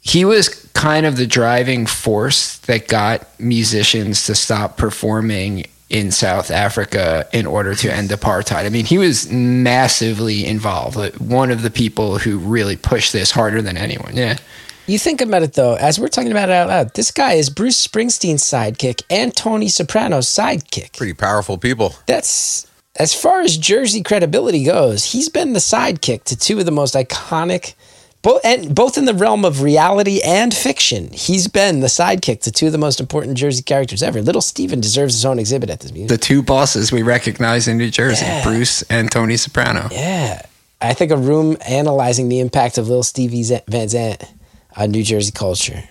he was kind of the driving force that got musicians to stop performing in South Africa in order to end apartheid. I mean, he was massively involved. Like, one of the people who really pushed this harder than anyone. Yeah. You think about it though, as we're talking about it out loud, this guy is Bruce Springsteen's sidekick and Tony Soprano's sidekick. Pretty powerful people. That's as far as Jersey credibility goes. He's been the sidekick to two of the most iconic, both and both in the realm of reality and fiction. He's been the sidekick to two of the most important Jersey characters ever. Little Steven deserves his own exhibit at this museum. The two bosses we recognize in New Jersey, Yeah. Bruce and Tony Soprano. yeah, I think a room analyzing the impact of Little Stevie Z- Van Zandt on New Jersey culture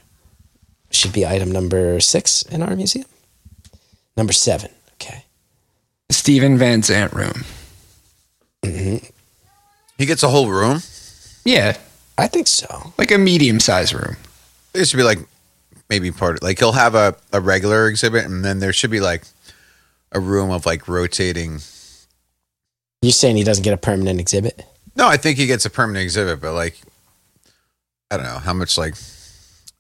should be item number six in our museum. Number seven. Okay. Steven Van Zandt room. Mm-hmm. He gets a whole room. Yeah, I think so. like a medium sized room. It should be like maybe part like he'll have a, a regular exhibit and then there should be like a room of like rotating You're saying he doesn't get a permanent exhibit? No, I think he gets a permanent exhibit, but like, I don't know how much. Like,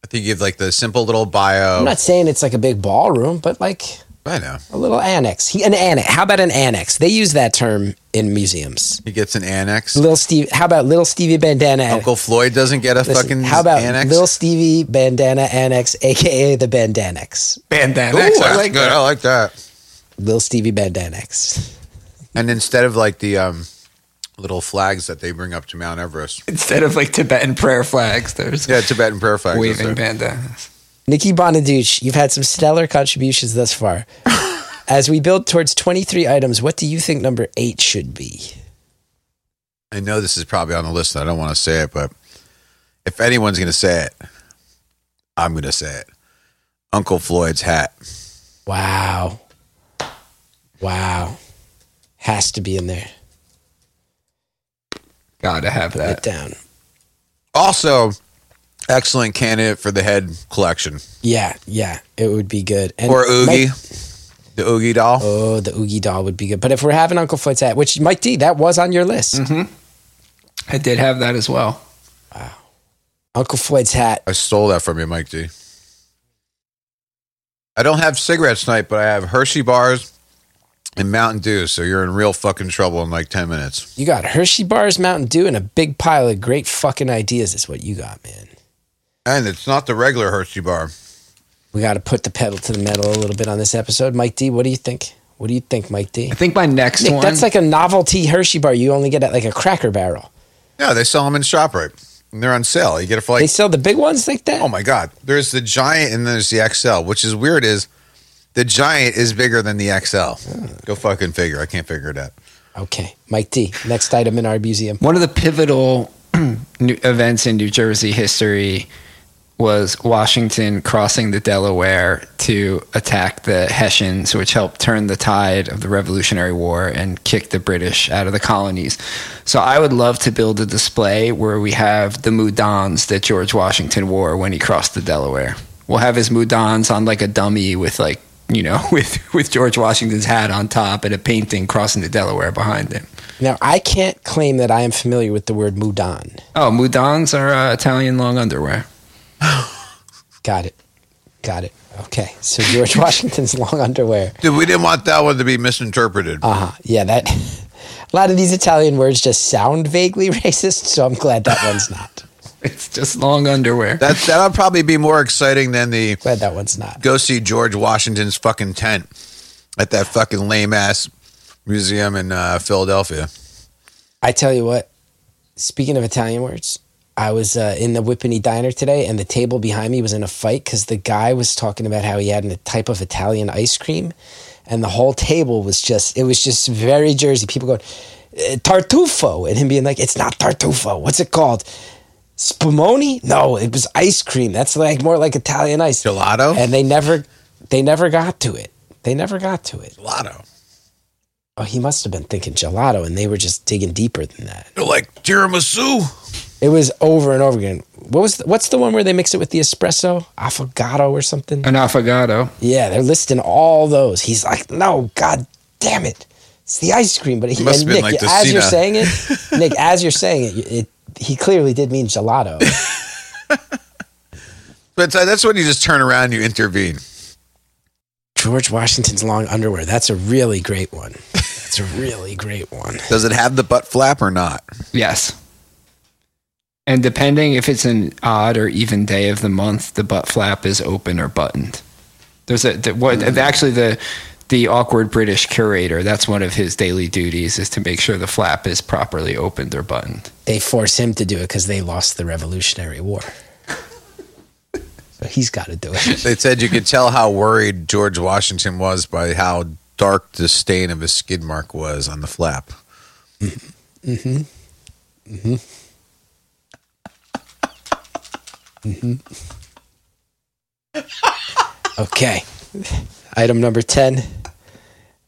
I think you give like the simple little bio. I'm not saying it's like a big ballroom, but like I know a little annex. He, an annex. How about an annex? They use that term in museums. he gets an annex. Little Steve. How about little Stevie Bandana? Uncle Floyd doesn't get a Listen, fucking how about annex. little Stevie Bandana Annex, aka the Bandanex? Bandana. Ooh, I that's like good. that. I like that. Little Stevie Bandanex. And instead of like the um, little flags that they bring up to Mount Everest, Instead of like Tibetan prayer flags, there's yeah, Tibetan prayer flags. waving That's bandanas. Nikki Bonaduce, you've had some stellar contributions thus far. As we build towards 23 items, what do you think number eight should be? I know this is probably on the list. I don't want to say it, but if anyone's going to say it, I'm going to say it. Uncle Floyd's hat. Wow. Wow. Has to be in there. Gotta have Write that. down. Also, excellent candidate for the head collection Yeah, yeah, it would be good. And or Oogie, Mike- the Oogie doll. oh, the Oogie doll would be good. But if we're having Uncle Floyd's hat, which Mike D, that was on your list. Mm-hmm. I did have that as well. Wow. Uncle Floyd's hat. I stole that from you, Mike D. I don't have cigarettes tonight, but I have Hershey bars and Mountain Dew. So you're in real fucking trouble in like ten minutes. You got Hershey bars, Mountain Dew, and a big pile of great fucking ideas. Is what you got, man. And it's not the regular Hershey bar. We got to put the pedal to the metal a little bit on this episode. Mike D, what do you think? What do you think, Mike D? I think my next Nick, one. that's like a novelty Hershey bar. You only get at like a Cracker Barrel. Yeah, they sell them in Shoprite. And they're on sale. You get it for they sell the big ones like that. oh my god. There's the giant and there's the XL. Which is weird. Is the giant is bigger than the XL? Go fucking figure. I can't figure it out. Okay, Mike D. Next item in our museum. One of the pivotal events in New Jersey history was Washington crossing the Delaware to attack the Hessians, which helped turn the tide of the Revolutionary War and kick the British out of the colonies. So I would love to build a display where we have the moudons that George Washington wore when he crossed the Delaware. We'll have his moudons on like a dummy with like you know with with George Washington's hat on top and a painting crossing the Delaware behind him. Now, I can't claim that I am familiar with the word moudon. Oh, moudons are uh, Italian long underwear. Got it. Got it. Okay, so George Washington's long underwear. Dude, we didn't want that one to be misinterpreted. Uh huh. Yeah, that. A lot of these Italian words just sound vaguely racist, so I'm glad that one's not. It's just long underwear. that that'll probably be more exciting than the Glad that one's not. go see George Washington's fucking tent at that fucking lame ass museum in uh, Philadelphia. I tell you what, speaking of Italian words, I was uh, in the Whippany Diner today, and the table behind me was in a fight because the guy was talking about how he had a type of Italian ice cream, and the whole table was just, it was just very Jersey. People going, "Eh, Tartufo, and him being like, it's not Tartufo. What's it called? Spumoni? No, it was ice cream. That's like more like Italian ice. Gelato? And they never, they never got to it. They never got to it. Gelato. Oh, he must have been thinking gelato, and they were just digging deeper than that. They're like tiramisu. It was over and over again. What was the, what's the one where they mix it with the espresso, affogato or something? An affogato. Yeah, they're listing all those. He's like, no, god damn it, it's the ice cream. But he, Must and have been Nick, like the as you're saying it, Nick, as you're saying it, it, he clearly did mean gelato. But uh, that's when you just turn around and you intervene. George Washington's long underwear. That's a really great one. That's a really great one. Does it have the butt flap or not? Yes. And depending if it's an odd or even day of the month, the butt flap is open or buttoned. There's a the, what mm-hmm. actually the the awkward British curator. That's one of his daily duties is to make sure the flap is properly opened or buttoned. They force him to do it because they lost the Revolutionary War. So he's got to do it. They said you could tell how worried George Washington was by how dark the stain of his skid mark was on the flap. Mm-hmm. Mm-hmm. Mm-hmm. Okay. Item number 10.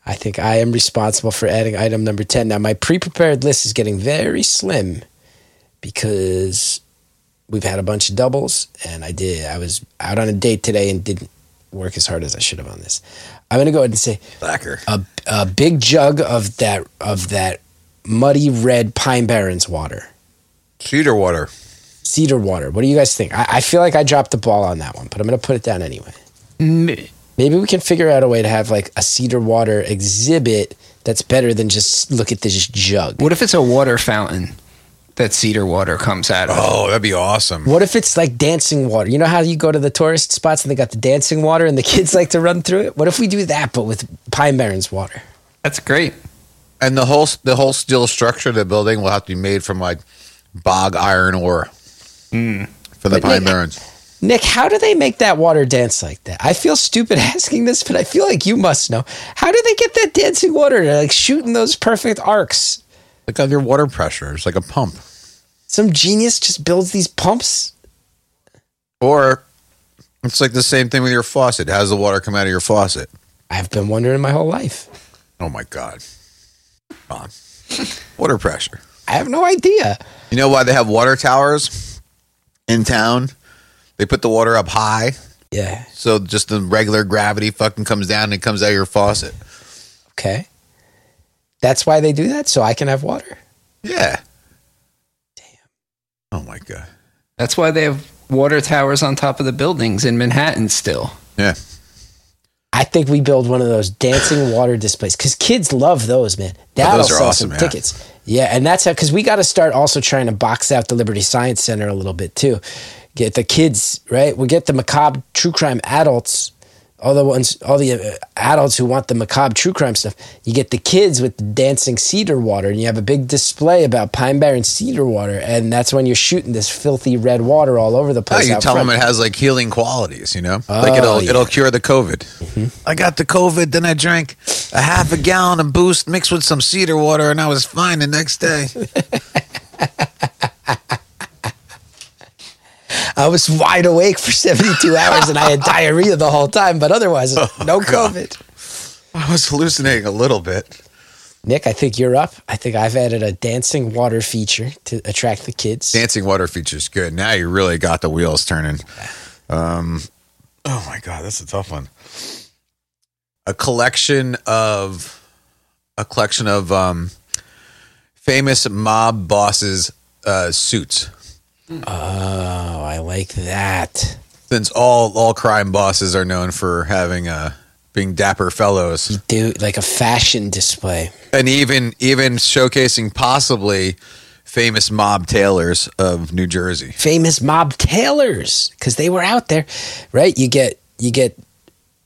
I think I am responsible for adding item number 10. Now, my pre prepared list is getting very slim because we've had a bunch of doubles and I did. I was out on a date today and didn't work as hard as I should have on this. I'm going to go ahead and say Lacquer. a, a big jug of that of that muddy red Pine Barrens water, Cedar water. Cedar water. What do you guys think? I, I feel like I dropped the ball on that one, but I'm going to put it down anyway. Maybe we can figure out a way to have like a cedar water exhibit that's better than just look at this jug. What if it's a water fountain that cedar water comes out of? Oh, that'd be awesome. What if it's like dancing water? You know how you go to the tourist spots and they got the dancing water and the kids like to run through it? What if we do that but with Pine Barrens water? That's great. And the whole the whole steel structure of the building will have to be made from like bog iron ore Mm. for the But Pine Nick- Barrens. Nick, how do they make that water dance like that? I feel stupid asking this, but I feel like you must know. How do they get that dancing water to like shooting those perfect arcs? Like under water pressure, it's like a pump. Some genius just builds these pumps. Or it's like the same thing with your faucet. How does the water come out of your faucet? I've been wondering my whole life. Oh my god. Water pressure. I have no idea. You know why they have water towers in town? They put the water up high, Yeah. so just the regular gravity fucking comes down and it comes out of your faucet. Okay. That's why they do that, so I can have water. Yeah. Damn. Oh my god. That's why they have water towers on top of the buildings in Manhattan still. Yeah. I think we build one of those dancing water displays because kids love those, man. Oh, That'll those are sell awesome, some yeah. tickets. Yeah, and that's how because we got to start also trying to box out the Liberty Science Center a little bit too. Get the kids right. We get the macabre true crime adults, all the ones, all the uh, adults who want the macabre true crime stuff. You get the kids with the dancing cedar water, and you have a big display about Pine Barren cedar water, and that's when you're shooting this filthy red water all over the place. Oh, you tell front. them it has like healing qualities, you know? oh, like it'll yeah. it'll cure the COVID. I got the COVID, then I drank a half a gallon of boost mixed with some cedar water and I was fine the next day. I was wide awake for 72 hours and I had diarrhea the whole time, but otherwise, Oh, no COVID. I was hallucinating a little bit. Nick, I think you're up. I think I've added a dancing water feature to attract the kids. Dancing water feature's good. Now you really got the wheels turning. Um, oh my god, that's a tough one. A collection of a collection of um, famous mob bosses' uh, suits. Oh, I like that. Since all all crime bosses are known for having uh, being dapper fellows, Do like a fashion display. and even even showcasing possibly famous mob tailors of New Jersey. Famous mob tailors because they were out there, right? You get you get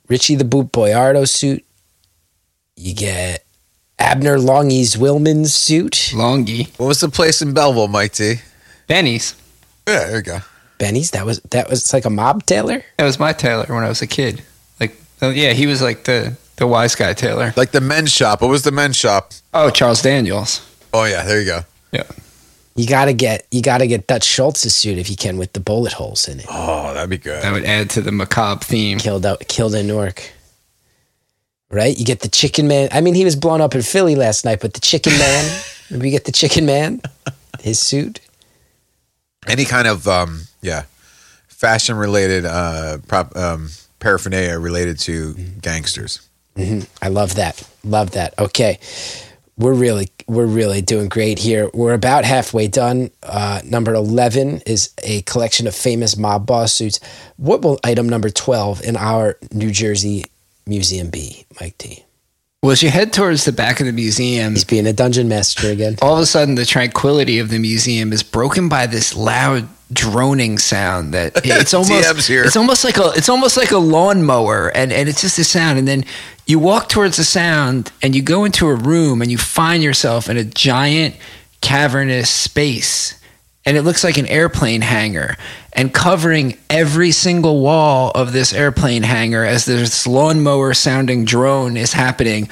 Richie the Boot Boiardo suit. You get Abner Longy Zwillman's suit. Longy. What was the place in Belleville, Mike D? Benny's. Yeah, there you go. Benny's. That was that was like a mob tailor. That was my tailor when I was a kid. Like, oh, yeah, he was like the, the wise guy tailor. Like the men's shop. What was the men's shop? Oh, Charles Daniels. Oh yeah, there you go. Yeah. You gotta get you gotta get Dutch Schultz's suit if you can with the bullet holes in it. Oh, that'd be good. That would add to the macabre theme. Killed out killed in Newark. Right? You get the chicken man. I mean he was blown up in Philly last night, but the chicken man. we get the chicken man, his suit. Any kind of um, yeah, fashion related uh, prop um, paraphernalia related to gangsters. I love that. Love that. Okay. We're really we're really doing great here. We're about halfway done. Uh, number eleven is a collection of famous mob boss suits. What will item number twelve in our New Jersey museum be, Mike D? Well, as you head towards the back of the museum, He's being a dungeon master again. all of a sudden the tranquility of the museum is broken by this loud droning sound that it's almost it's almost like a it's almost like a lawnmower and and it's just a sound. And then you walk towards the sound and you go into a room and you find yourself in a giant cavernous space and it looks like an airplane hangar and covering every single wall of this airplane hangar as this lawnmower sounding drone is happening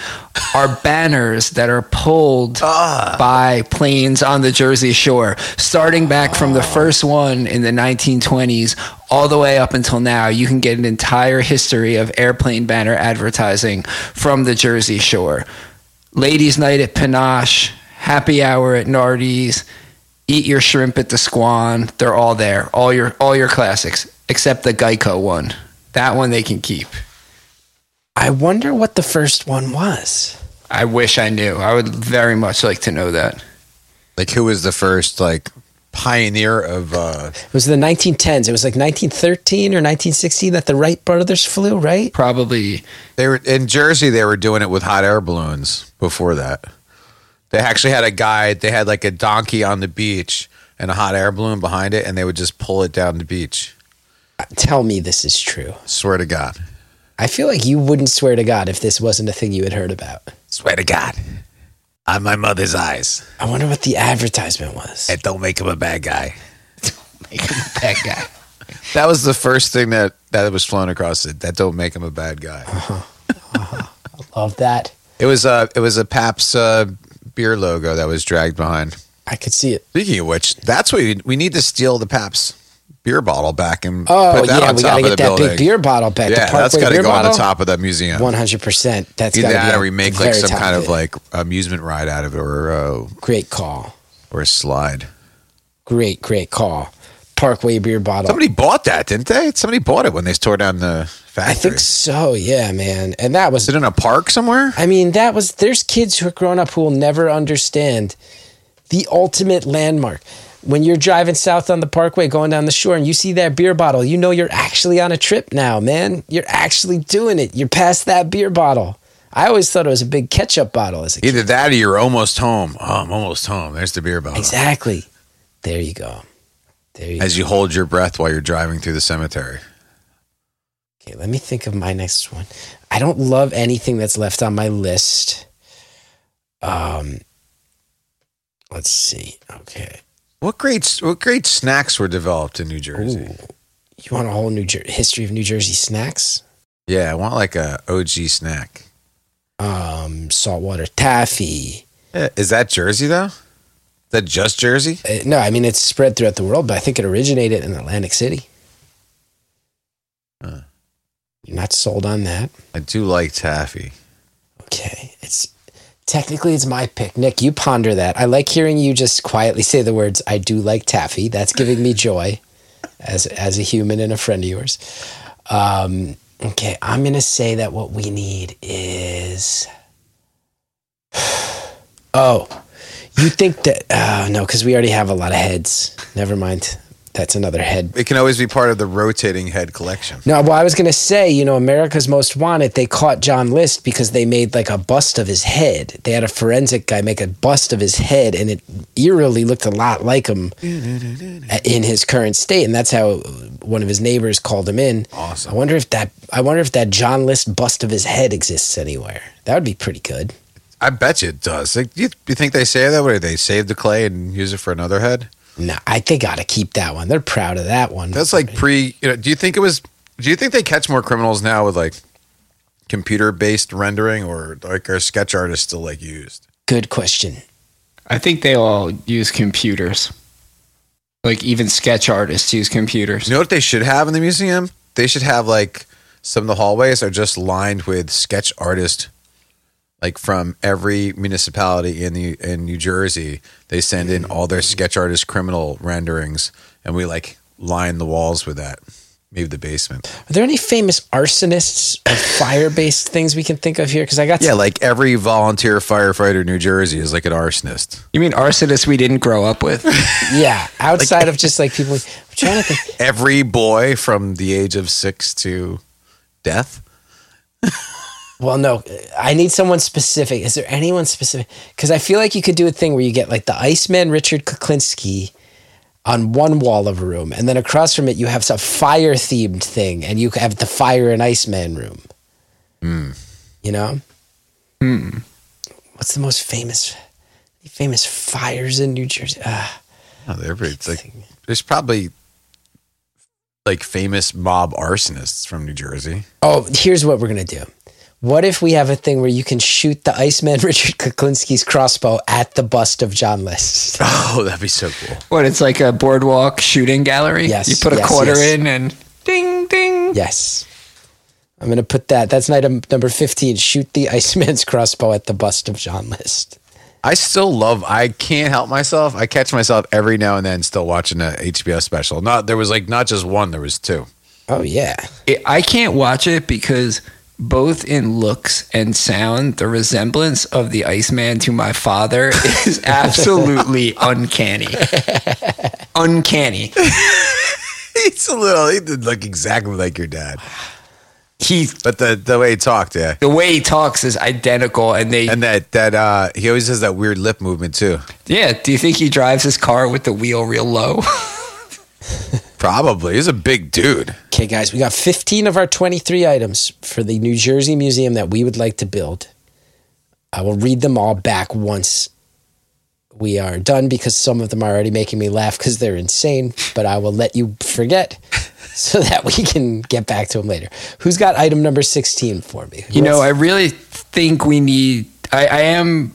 are banners that are pulled ah. by planes on the Jersey Shore, starting back from the first one in the 1920s all the way up until now. You can get an entire history of airplane banner advertising from the Jersey Shore. Ladies' Night at Panache, Happy Hour at Nardi's, Eat Your Shrimp at the Squan. They're all there. All your all your classics, except the Geico one. That one they can keep. I wonder what the first one was. I wish I knew. I would very much like to know that. Like who was the first like pioneer of uh It was the 1910s. It was like 1913 or 1916 that the Wright brothers flew, right? Probably they were in Jersey they were doing it with hot air balloons before that. They actually had a guy, they had like a donkey on the beach and a hot air balloon behind it and they would just pull it down the beach. Uh, tell me this is true. Swear to God. I feel like you wouldn't swear to God if this wasn't a thing you had heard about. Swear to God. On my mother's eyes. I wonder what the advertisement was. It don't make him a bad guy. Don't make him a bad guy. That was the first thing that that was flown across it. That don't make him a bad guy. Uh-huh. Uh-huh. I love that. It was a it was a Pabst uh, beer logo that was dragged behind. I could see it. Speaking of which, that's what we, we need to steal the Pabst beer bottle back and Oh put that yeah, on we top gotta of get the that building. big beer bottle back. yeah, that's got to go on the top of that museum. One hundred percent. That's Either got to that, be or we make like some kind of of like amusement ride out of it, or uh, great call. or a slide. Great, great call. Parkway beer bottle. Somebody bought that, didn't they? Somebody bought it when they tore down the factory. I think so. Yeah, man. And that was Is it in a park somewhere? I mean, that was there's kids who are growing up who will never understand the ultimate landmark. When you're driving south on the parkway going down the shore and you see that beer bottle, you know you're actually on a trip now, man. You're actually doing it. You're past that beer bottle. I always thought it was a big ketchup bottle as a kid. Either that or you're almost home. Oh, I'm almost home. There's the beer bottle. Exactly. There you go. There you As you hold your breath while you're driving through the cemetery. Okay, let me think of my next one. I don't love anything that's left on my list. Um, let's see. Okay, What great what great snacks were developed in New Jersey? Ooh. you want a whole New Jer- history of New Jersey snacks? Yeah, I want like a OG snack. Um, saltwater taffy. Eh, Is that Jersey though? Is that just Jersey? Uh, no, I mean it's spread throughout the world, but I think it originated in Atlantic City. Huh. You're not sold on that. I do like taffy. Okay, it's technically it's my pick. Nick, you ponder that. I like hearing you just quietly say the words "I do like taffy." That's giving me joy as as a human and a friend of yours. Um, okay, I'm gonna say that what we need is. Oh, you think that? Uh, no, because we already have a lot of heads. Never mind. That's another head It can always be part of the rotating head collection. no, well, I was gonna say, you know, America's Most Wanted. They caught John List because they made like a bust of his head. They had a forensic guy make a bust of his head, and it eerily looked a lot like him uh, in his current state. And that's how one of his neighbors called him in. Awesome. I wonder if that. I wonder if that John List bust of his head exists anywhere. That would be pretty good. I bet you it does. Like, you, you think they say that? Where they save the clay and use it for another head? No, I think I got to keep that one. They're proud of that one. That's like pre. You know, do you think it was? Do you think they catch more criminals now with like computer based rendering, or like are sketch artists still like used? good question. I think they all use computers. Like even sketch artists use computers. You know what they should have in the museum? They should have like some of the hallways are just lined with sketch artist like from every municipality in the in New Jersey. They send in all their sketch artist criminal renderings and we like line the walls with that. Maybe the basement. Are there any famous arsonists or fire based things we can think of here? Because I got Yeah, like every volunteer firefighter in New Jersey is like an arsonist. You mean arsonists we didn't grow up with? Yeah, outside of just like people. I'm trying to think. Every boy from the age of six to death. Well, no, I need someone specific. Is there anyone specific? Because I feel like you could do a thing where you get like the Iceman Richard Kuklinski on one wall of a room, and then across from it you have some fire themed thing, and you have the Fire and Iceman room. Hmm. You know. Hmm. What's the most famous famous fires in New Jersey? Ah. Oh, they're like there's probably like famous mob arsonists from New Jersey. Oh, here's what we're gonna do. What if we have a thing where you can shoot the Iceman Richard Kuklinski's crossbow at the bust of John List? Oh, that'd be so cool. what, it's like a boardwalk shooting gallery? Yes, You put a yes, quarter yes. in and ding, ding. Yes. I'm gonna put that. That's item number fifteen. Shoot the Iceman's crossbow at the bust of John List. I still love. I can't help myself. I catch myself every now and then still watching a HBO special. Not there was like not just one. There was two. Oh yeah. It, I can't watch it because both in looks and sound, the resemblance of the Iceman to my father is absolutely uncanny. uncanny. He's a little. He did look exactly like your dad, He but the the way he talked, yeah, the way he talks is identical, and they and that that uh he always has that weird lip movement too. yeah. Do you think he drives his car with the wheel real low? Probably, he's a big dude. Okay, guys, we got 15 of our 23 items for the New Jersey Museum that we would like to build. I will read them all back once we are done because some of them are already making me laugh because they're insane, but I will let you forget so that we can get back to them later. Who's got item number 16 for me? Who You know, I really think we need. I, I am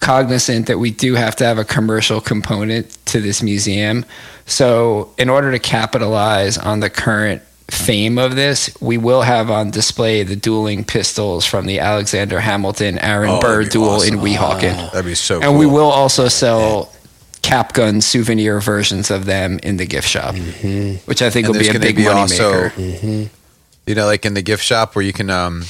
cognizant that we do have to have a commercial component to this museum. So, in order to capitalize on the current fame of this, we will have on display the dueling pistols from the Alexander Hamilton Aaron Oh, Burr duel awesome. in Weehawken. That'd be so. and cool. we will also sell cap gun souvenir versions of them in the gift shop, which I think And will be a big be money also- maker. you know, like in the gift shop where you can. um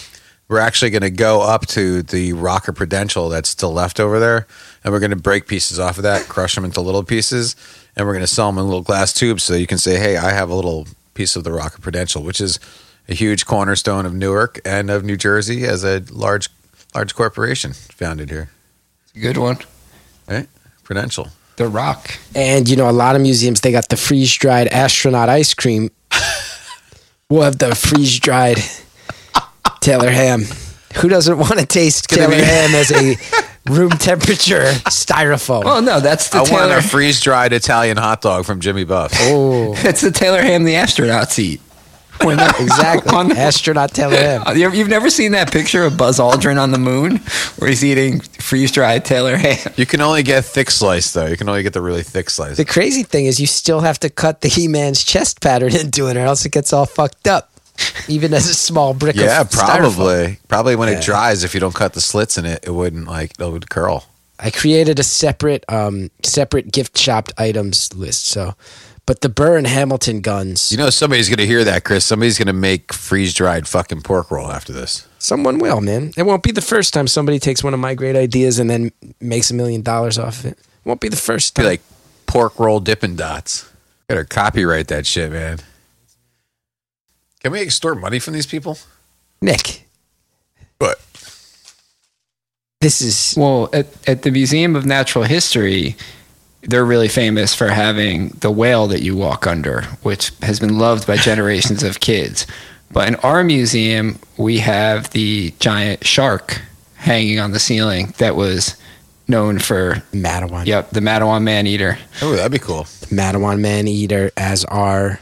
We're actually going to go up to the Rocker Prudential that's still left over there, and we're going to break pieces off of that, crush them into little pieces, and we're going to sell them in little glass tubes so you can say, "Hey, I have a little piece of the Rocker Prudential," which is a huge cornerstone of Newark and of New Jersey as a large, large corporation founded here. It's a good one. Right? Prudential. The Rock. And you know, a lot of museums they got the freeze dried astronaut ice cream. we'll have the freeze dried Taylor ham. Who doesn't want to taste Taylor be- ham as a room temperature styrofoam? Oh no, that's the I want Taylor. a freeze dried Italian hot dog from Jimmy Buff. oh, That's the Taylor Ham the astronauts eat. When they're- exactly. on the- Astronaut Taylor ham. You- You've never seen that picture of Buzz Aldrin on the moon where he's eating freeze dried Taylor ham? You can only get thick slice though. You can only get the really thick slice. The crazy thing is, you still have to cut the He-Man's chest pattern into it, or else it gets all fucked up. Even as a small brick Yeah, of styrofoam. probably. Probably when Yeah. it dries, if you don't cut the slits in it, it wouldn't like it would curl. I created a separate um separate gift shopped items list. So, but the Burr and Hamilton guns, You know, somebody's gonna hear that, Chris. Somebody's gonna make freeze dried fucking pork roll after this. someone will, man. It won't be the first time somebody takes one of my great ideas and then makes a million dollars off of it. It won't be the first Be time. like pork roll Dippin' Dots. Better copyright that shit, man. Can we extort money from these people? Nick, But this is Well, at, at the Museum of Natural History, they're really famous for having the whale that you walk under, which has been loved by generations of kids. But in our museum, we have the giant shark hanging on the ceiling that was known for, Matawan. yep, the Matawan man eater. oh, that'd be cool. Matawan man eater as our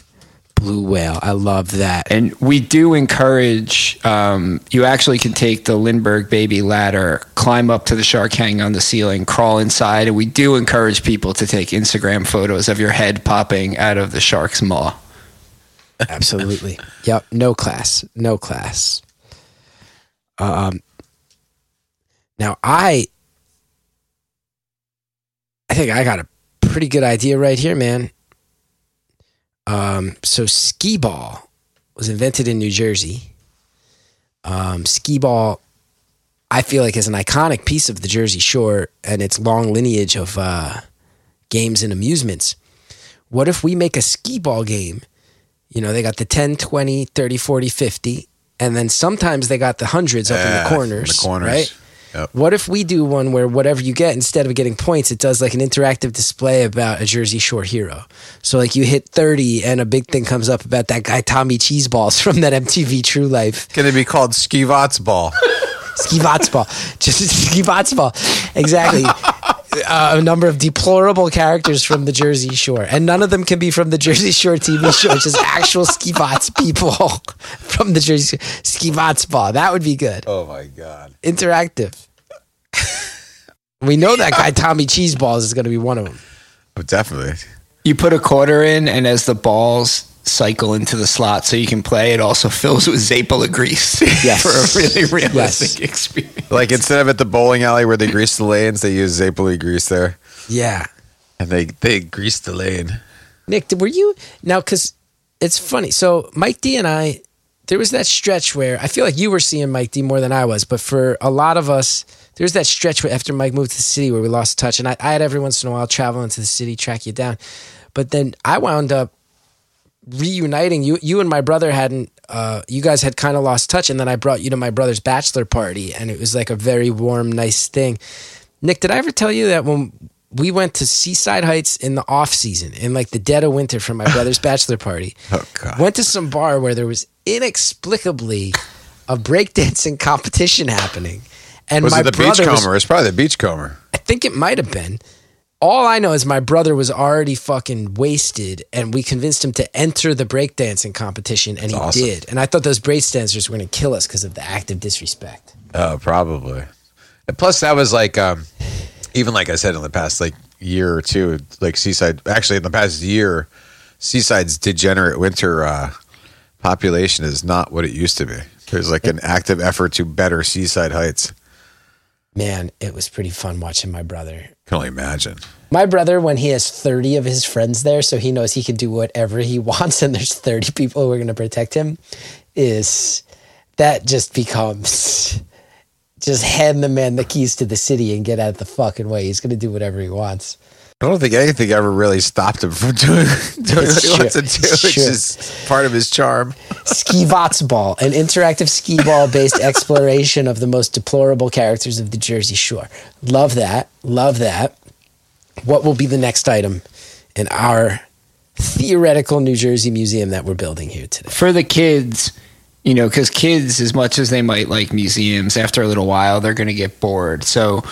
blue whale. I love that. And we do encourage, um, you actually can take the Lindbergh baby ladder, climb up to the shark hanging on the ceiling, crawl inside. And we do encourage people to take Instagram photos of your head popping out of the shark's maw. Absolutely. yep. No class. No class. Um. Now I, I think I got a pretty good idea right here, man. Um. So skee ball was invented in New Jersey. Um, skee ball, I feel like, is an iconic piece of the Jersey Shore and its long lineage of uh, games and amusements. What if we make a skee ball game? You know, they got the 10, 20, 30, 40, 50, and then sometimes they got the hundreds up in the corners. in the corners. Right? Yep. What if we do one where whatever you get, instead of getting points, it does like an interactive display about a Jersey Shore hero? So, like, you hit 30 and a big thing comes up about that guy, Tommy Cheeseballs from that MTV True Life. Can it be called Skivots ball? Skivatsball. Just Skivatsball. Exactly. Uh, a number of deplorable characters from the Jersey Shore. And none of them can be from the Jersey Shore TV show. It's just actual Skivats people from the Jersey spa, That would be good. oh my god. Interactive. we know that guy, Tommy Cheeseballs, is going to be one of them. Oh, definitely. You put a quarter in, and as the balls cycle into the slot so you can play, it also fills with Zapola grease Yes. for a really realistic Yes. experience. Like instead of at the bowling alley where they grease the lanes, they use Zapolii grease there, Yeah. and they they grease the lane. Nick, were you now? Because it's funny. So Mike D and I, there was that stretch where I feel like you were seeing Mike D more than I was, but for a lot of us, there was that stretch where after Mike moved to the city where we lost touch, and I, I had every once in a while travel into the city, track you down, but then I wound up reuniting you. You and my brother hadn't. Uh, you guys had kind of lost touch, and then I brought you to my brother's bachelor party, and it was like a very warm, nice thing. Nick, did I ever tell you that when we went to Seaside Heights in the off season, in like the dead of winter for my brother's bachelor party? Oh, God. Went to some bar where there was inexplicably a breakdancing competition happening. And Was my it the brother was- beachcomber? It's probably the beachcomber. I think it might have been. All I know is my brother was already fucking wasted, and we convinced him to enter the breakdancing competition, and he awesome. did. And I thought those breakdancers were going to kill us because of the act of disrespect. Oh, probably. And plus, that was like, um, even like I said in the past like year or two, like Seaside. Actually, in the past year, Seaside's degenerate winter uh, population is not what it used to be. There's like an active effort to better Seaside Heights. Man, it was pretty fun watching my brother. Can only imagine. My brother, when he has 30 of his friends there, so he knows he can do whatever he wants, and there's 30 people who are going to protect him, is that just becomes just hand the man the keys to the city and get out of the fucking way. He's going to do whatever he wants. I don't think anything ever really stopped him from doing, doing what he true. wants to do. It's It's true. just part of his charm. Ski Vots Ball, an interactive skee ball based exploration of the most deplorable characters of the Jersey Shore. Love that. Love that. What will be the next item in our theoretical New Jersey museum that we're building here today? for the kids, you know, because kids, as much as they might like museums, after a little while, they're going to get bored. So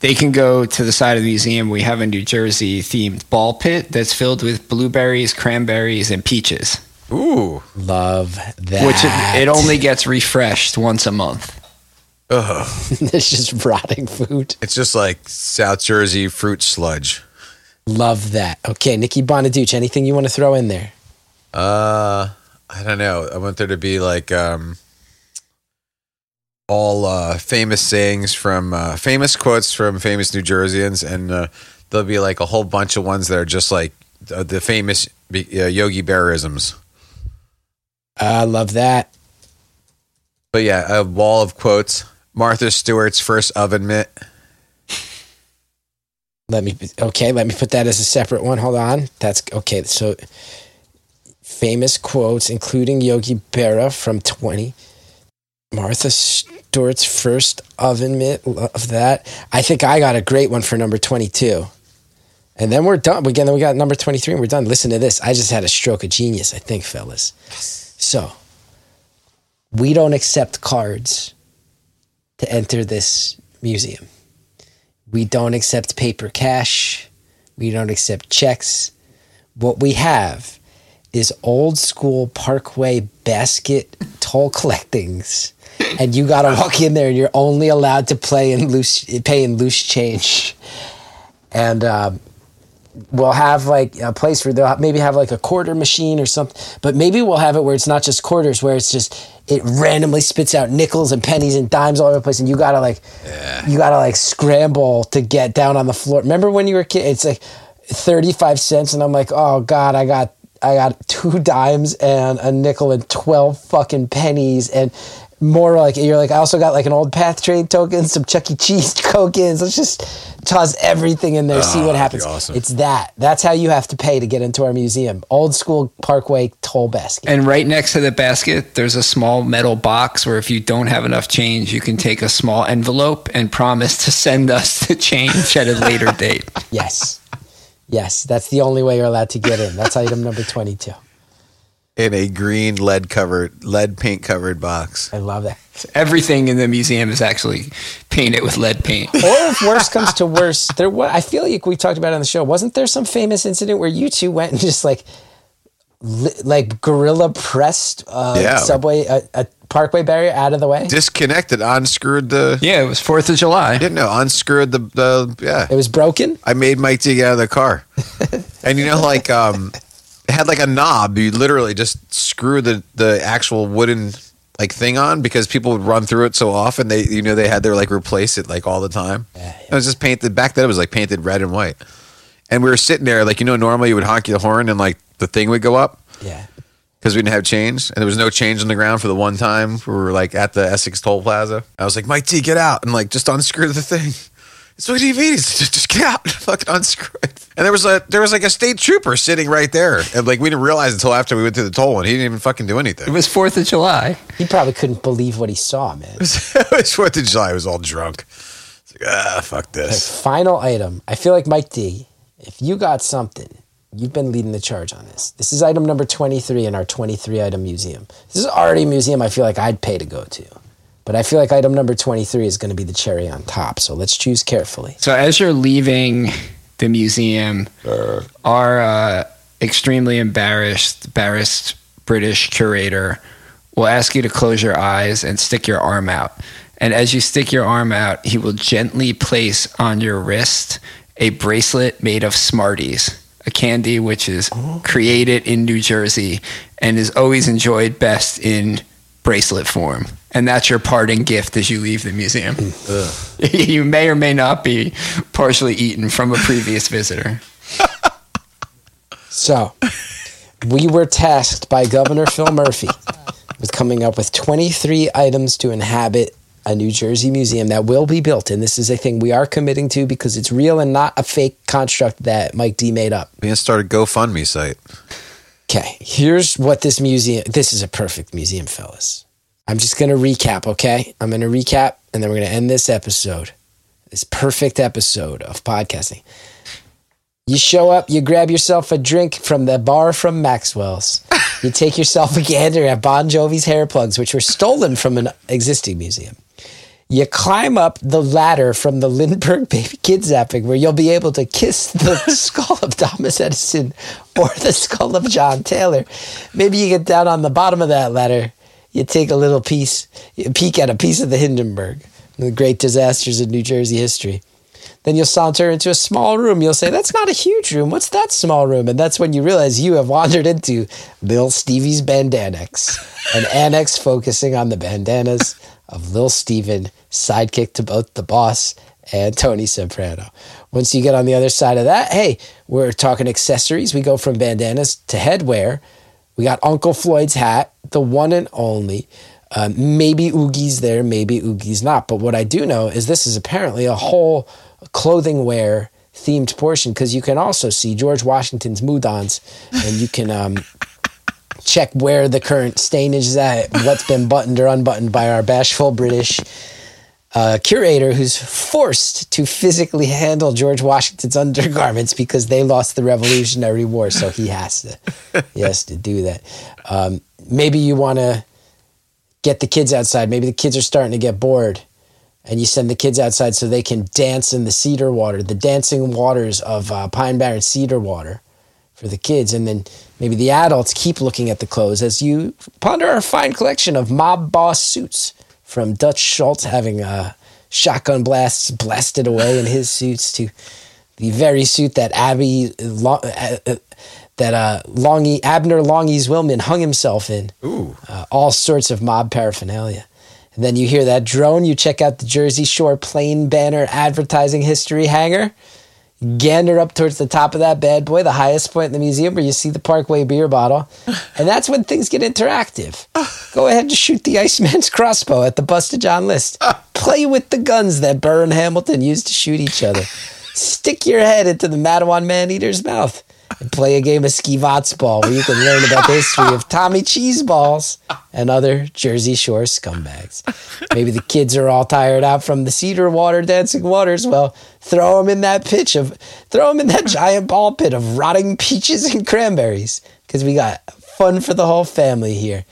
they can go to the side of the museum. We have a New Jersey themed ball pit that's filled with blueberries, cranberries, and peaches, Ooh. Love that. which it, it only gets refreshed once a month. Ugh. it's just rotting food. It's just like South Jersey fruit sludge. Love that. Okay, Nikki Bonaduce, anything you want to throw in there? Uh, I don't know. I want there to be like um, all uh, famous sayings from uh, famous quotes from famous New Jerseyans, and uh, there'll be like a whole bunch of ones that are just like the, the famous uh, Yogi Berraisms. I love that. But yeah, a wall of quotes. Martha Stewart's first oven mitt. Let me okay, let me put that as a separate one. Hold on. That's okay. So famous quotes, including Yogi Berra from 20. Martha Stewart's first oven mitt. Love that. I think I got a great one for number 22. And then we're done. Again, then we got number 23 and we're done. Listen to this. I just had a stroke of genius, I think, fellas. So we don't accept cards to enter this museum. We don't accept paper cash. We don't accept checks. What we have is old school Parkway basket toll collectings. And you got to walk in there and you're only allowed to play in loose, pay in loose change. And um, we'll have like a place where they'll maybe have like a quarter machine or something, but maybe we'll have it where it's not just quarters, where it's just it randomly spits out nickels and pennies and dimes all over the place, and you gotta like you gotta like scramble to get down on the floor. Remember when you were a kid? It's like thirty five cents, and I'm like, oh god, I got I got two dimes and a nickel and twelve fucking pennies and. More like you're like I also got like an old path trade token, some Chuck E. Cheese tokens. Let's just toss everything in there, see Oh, what happens. awesome. It's that. That's how you have to pay to get into our museum. Old school Parkway toll basket. And right next to the basket, there's a small metal box where if you don't have enough change, you can take a small envelope and promise to send us the change at a later date. Yes. Yes, that's the only way you're allowed to get in. That's item number 22. In a green lead covered lead paint covered box. I love that. Everything in the museum is actually painted with lead paint. Or if worse comes to worse, there was, I feel like we talked about it on the show. Wasn't there some famous incident where you two went and just like li- like gorilla pressed uh, Yeah. subway a, a parkway barrier out of the way? Disconnected, unscrewed the Yeah, it was Fourth of July. didn't know unscrewed the the yeah. It was broken. I made Mike dig out of the car, and you know like um, it had like a knob. You literally just screw the the actual wooden like thing on because people would run through it so often. They you know they had to like replace it like all the time. It was just painted back then. It was like painted red and white, and we were sitting there like you know normally you would honk your horn and like the thing would go up. Yeah. because we didn't have change and there was no change on the ground for the one time we were like at the Essex Toll Plaza. I was like, Mike D, get out and like just unscrew the thing. It's what do you mean? It's just, just get out, and fucking unscrew it. And there was a there was like a state trooper sitting right there, and like we didn't realize until after we went through the toll, and he didn't even fucking do anything. It was Fourth of July. He probably couldn't believe what he saw, man. it was Fourth of July. I was all drunk. It's like ah, fuck this. Final item. I feel like Mike D, if you got something, you've been leading the charge on this. This is item number 23 in our 23 item museum. This is already a museum I feel like I'd pay to go to. But I feel like item number 23 is going to be the cherry on top. So let's choose carefully. So as you're leaving the museum, our uh, extremely embarrassed, embarrassed British curator will ask you to close your eyes and stick your arm out. And as you stick your arm out, he will gently place on your wrist a bracelet made of Smarties, a candy which is created in New Jersey and is always enjoyed best in bracelet form. And that's your parting gift as you leave the museum. Mm, you may or may not be partially eaten from a previous visitor. So we were tasked by Governor Phil Murphy with coming up with 23 items to inhabit a New Jersey museum that will be built. And this is a thing we are committing to because it's real and not a fake construct that Mike D made up. We gonna start a GoFundMe site. Okay, here's what this museum. This is a perfect museum, fellas. I'm just gonna recap. Okay, I'm gonna recap, and then we're gonna end this episode, this perfect episode of podcasting. You show up, you grab yourself a drink from the bar from Maxwell's. You take yourself a gander at Bon Jovi's hair plugs, which were stolen from an existing museum. You climb up the ladder from the Lindbergh baby kidnapping, where you'll be able to kiss the skull of Thomas Edison or the skull of John Taylor. Maybe you get down on the bottom of that ladder. You take a little piece, you peek at a piece of the Hindenburg, the great disasters of New Jersey history. Then you'll saunter into a small room. You'll say, That's not a huge room. What's that small room? And that's when you realize you have wandered into Lil Stevie's Bandanex, an annex focusing on the bandanas of Lil Steven, sidekick to both the boss and Tony Soprano. Once you get on the other side of that, hey, we're talking accessories. We go from bandanas to headwear. We got Uncle Floyd's hat, the one and only. Uh, maybe Oogie's there, maybe Oogie's not. But what I do know is this is apparently a whole clothing wear themed portion because you can also see George Washington's Mudons and you can um, check where the current stainage is at, what's been buttoned or unbuttoned by our bashful British uh, curator who's forced to physically handle George Washington's undergarments because they lost the Revolutionary War, so he has to he has to do that. Um, maybe you want to get the kids outside. Maybe the kids are starting to get bored, and you send the kids outside so they can dance in the cedar water, the dancing waters of uh, Pine Barren cedar water for the kids, and then maybe the adults keep looking at the clothes as you ponder our fine collection of mob boss suits from Dutch Schultz having uh, shotgun blasts blasted away in his suits to the very suit that Abby uh, uh, that uh, Longy Abner Longy Zwillman hung himself in. Ooh. Uh, all sorts of mob paraphernalia. And then you hear that drone, you check out the Jersey Shore plane banner advertising history hanger. Gander up towards the top of that bad boy, the highest point in the museum where you see the Parkway beer bottle. And that's when things get interactive. Go ahead and shoot the Iceman's crossbow at the busted John List. Play with the guns that Burr and Hamilton used to shoot each other. Stick your head into the Matawan man eater's mouth and play a game of ski ball where you can learn about the history of Tommy Cheeseballs and other Jersey Shore scumbags. Maybe the kids are all tired out from the cedar water dancing waters. Well, throw them in that pitch of, throw them in that giant ball pit of rotting peaches and cranberries because we got fun for the whole family here.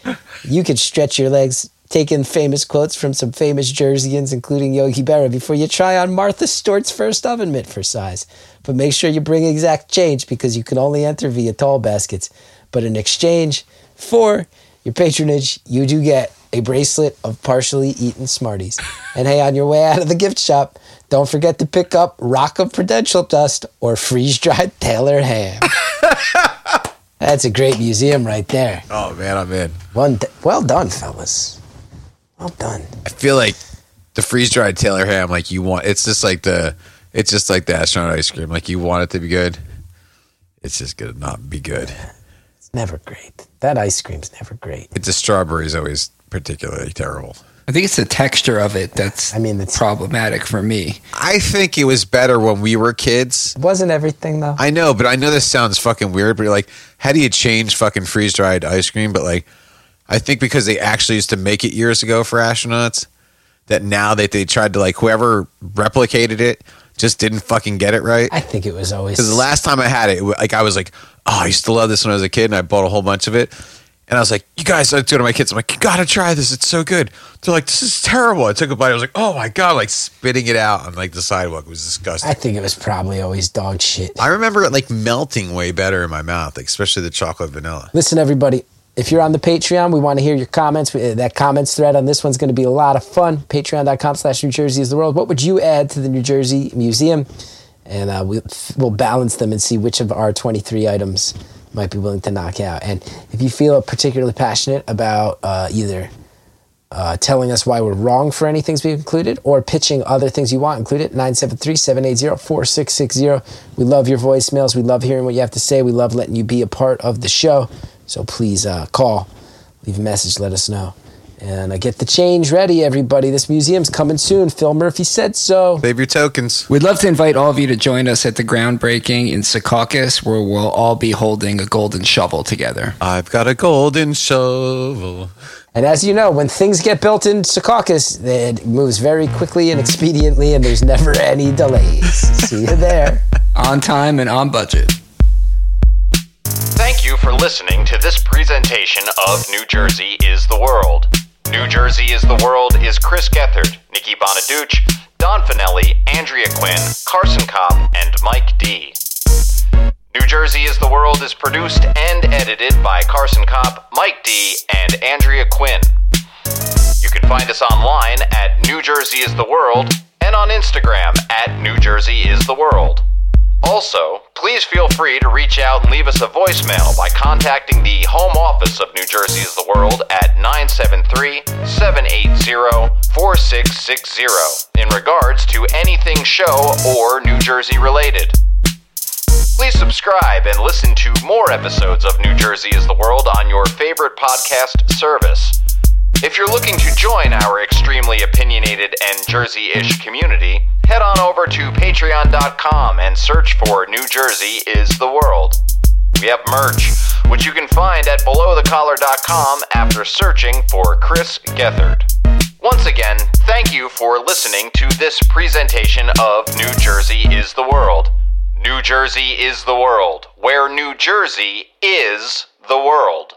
You could stretch your legs taking famous quotes from some famous Jerseyans, including Yogi Berra, before you try on Martha Stewart's first oven mitt for size. But make sure you bring exact change because you can only enter via tall baskets. But in exchange for your patronage, you do get a bracelet of partially eaten Smarties. And hey, on your way out of the gift shop, don't forget to pick up Rock of Prudential Dust or freeze dried Taylor ham. That's a great museum right there. Oh man, oh, I'm in. One, well done, fellas. Well done. I feel like the freeze dried Taylor ham, like you want. It's just like the. It's just like the astronaut ice cream. Like you want it to be good. It's just gonna not be good. It's never great. That ice cream's never great. The strawberry is always particularly terrible. I think it's the texture of it that's I mean, it's- problematic for me. I think it was better when we were kids. It wasn't everything though. I know, but I know this sounds fucking weird, but you're like, how do you change fucking freeze dried ice cream? But like, I think because they actually used to make it years ago for astronauts, that now that they tried to like whoever replicated it just didn't fucking get it right. I think it was always Because the last time I had it, like I was like, oh, I used to love this when I was a kid, and I bought a whole bunch of it. And I was like, you guys, I go to my kids, I'm like, you gotta try this. It's so good. They're like, this is terrible. I took a bite. I was like, oh my god, like spitting it out on like the sidewalk. It was disgusting. I think it was probably always dog shit. I remember it like melting way better in my mouth, like, especially the chocolate vanilla. Listen, everybody, if you're on the Patreon, we want to hear your comments. That comments thread on this one's going to be a lot of fun. Patreon.com slash New Jersey is the world. What would you add to the New Jersey Museum? And uh, we'll, we'll balance them and see which of our 23 items might be willing to knock out. And if you feel particularly passionate about uh, either uh, telling us why we're wrong for any things we've included or pitching other things you want included 973-780-4660 we love your voicemails we love hearing what you have to say we love letting you be a part of the show so please uh, call leave a message let us know and uh, get the change ready everybody this museum's coming soon phil murphy said so Save your tokens. We'd love to invite all of you to join us at the groundbreaking in Secaucus, where we'll all be holding a golden shovel together. I've got a golden shovel. and as you know when things get built in secaucus it moves very quickly and expediently and there's never any delays see you there On time and on budget. Thank you for listening to this presentation of New Jersey is the World. New Jersey is the World is Chris Gethard, Nikki Bonaduce, Don Finelli, Andrea Quinn, Carson Kopp, and Mike D. New Jersey is the World is produced and edited by Carson Kopp, Mike D, and Andrea Quinn. You can find us online at New Jersey is the World and on Instagram at New Jersey is the World. Also, please feel free to reach out and leave us a voicemail by contacting the home office of New Jersey is the World at 973 780 4660 in regards to anything show or New Jersey related. Please subscribe and listen to more episodes of New Jersey is the World on your favorite podcast service. If you're looking to join our extremely opinionated and Jersey ish community, head on over to patreon.com and search for New Jersey is the World. We have merch, which you can find at belowthecollar.com after searching for Chris Gethard. Once again, thank you for listening to this presentation of New Jersey is the World. New Jersey is the world, where New Jersey is the world.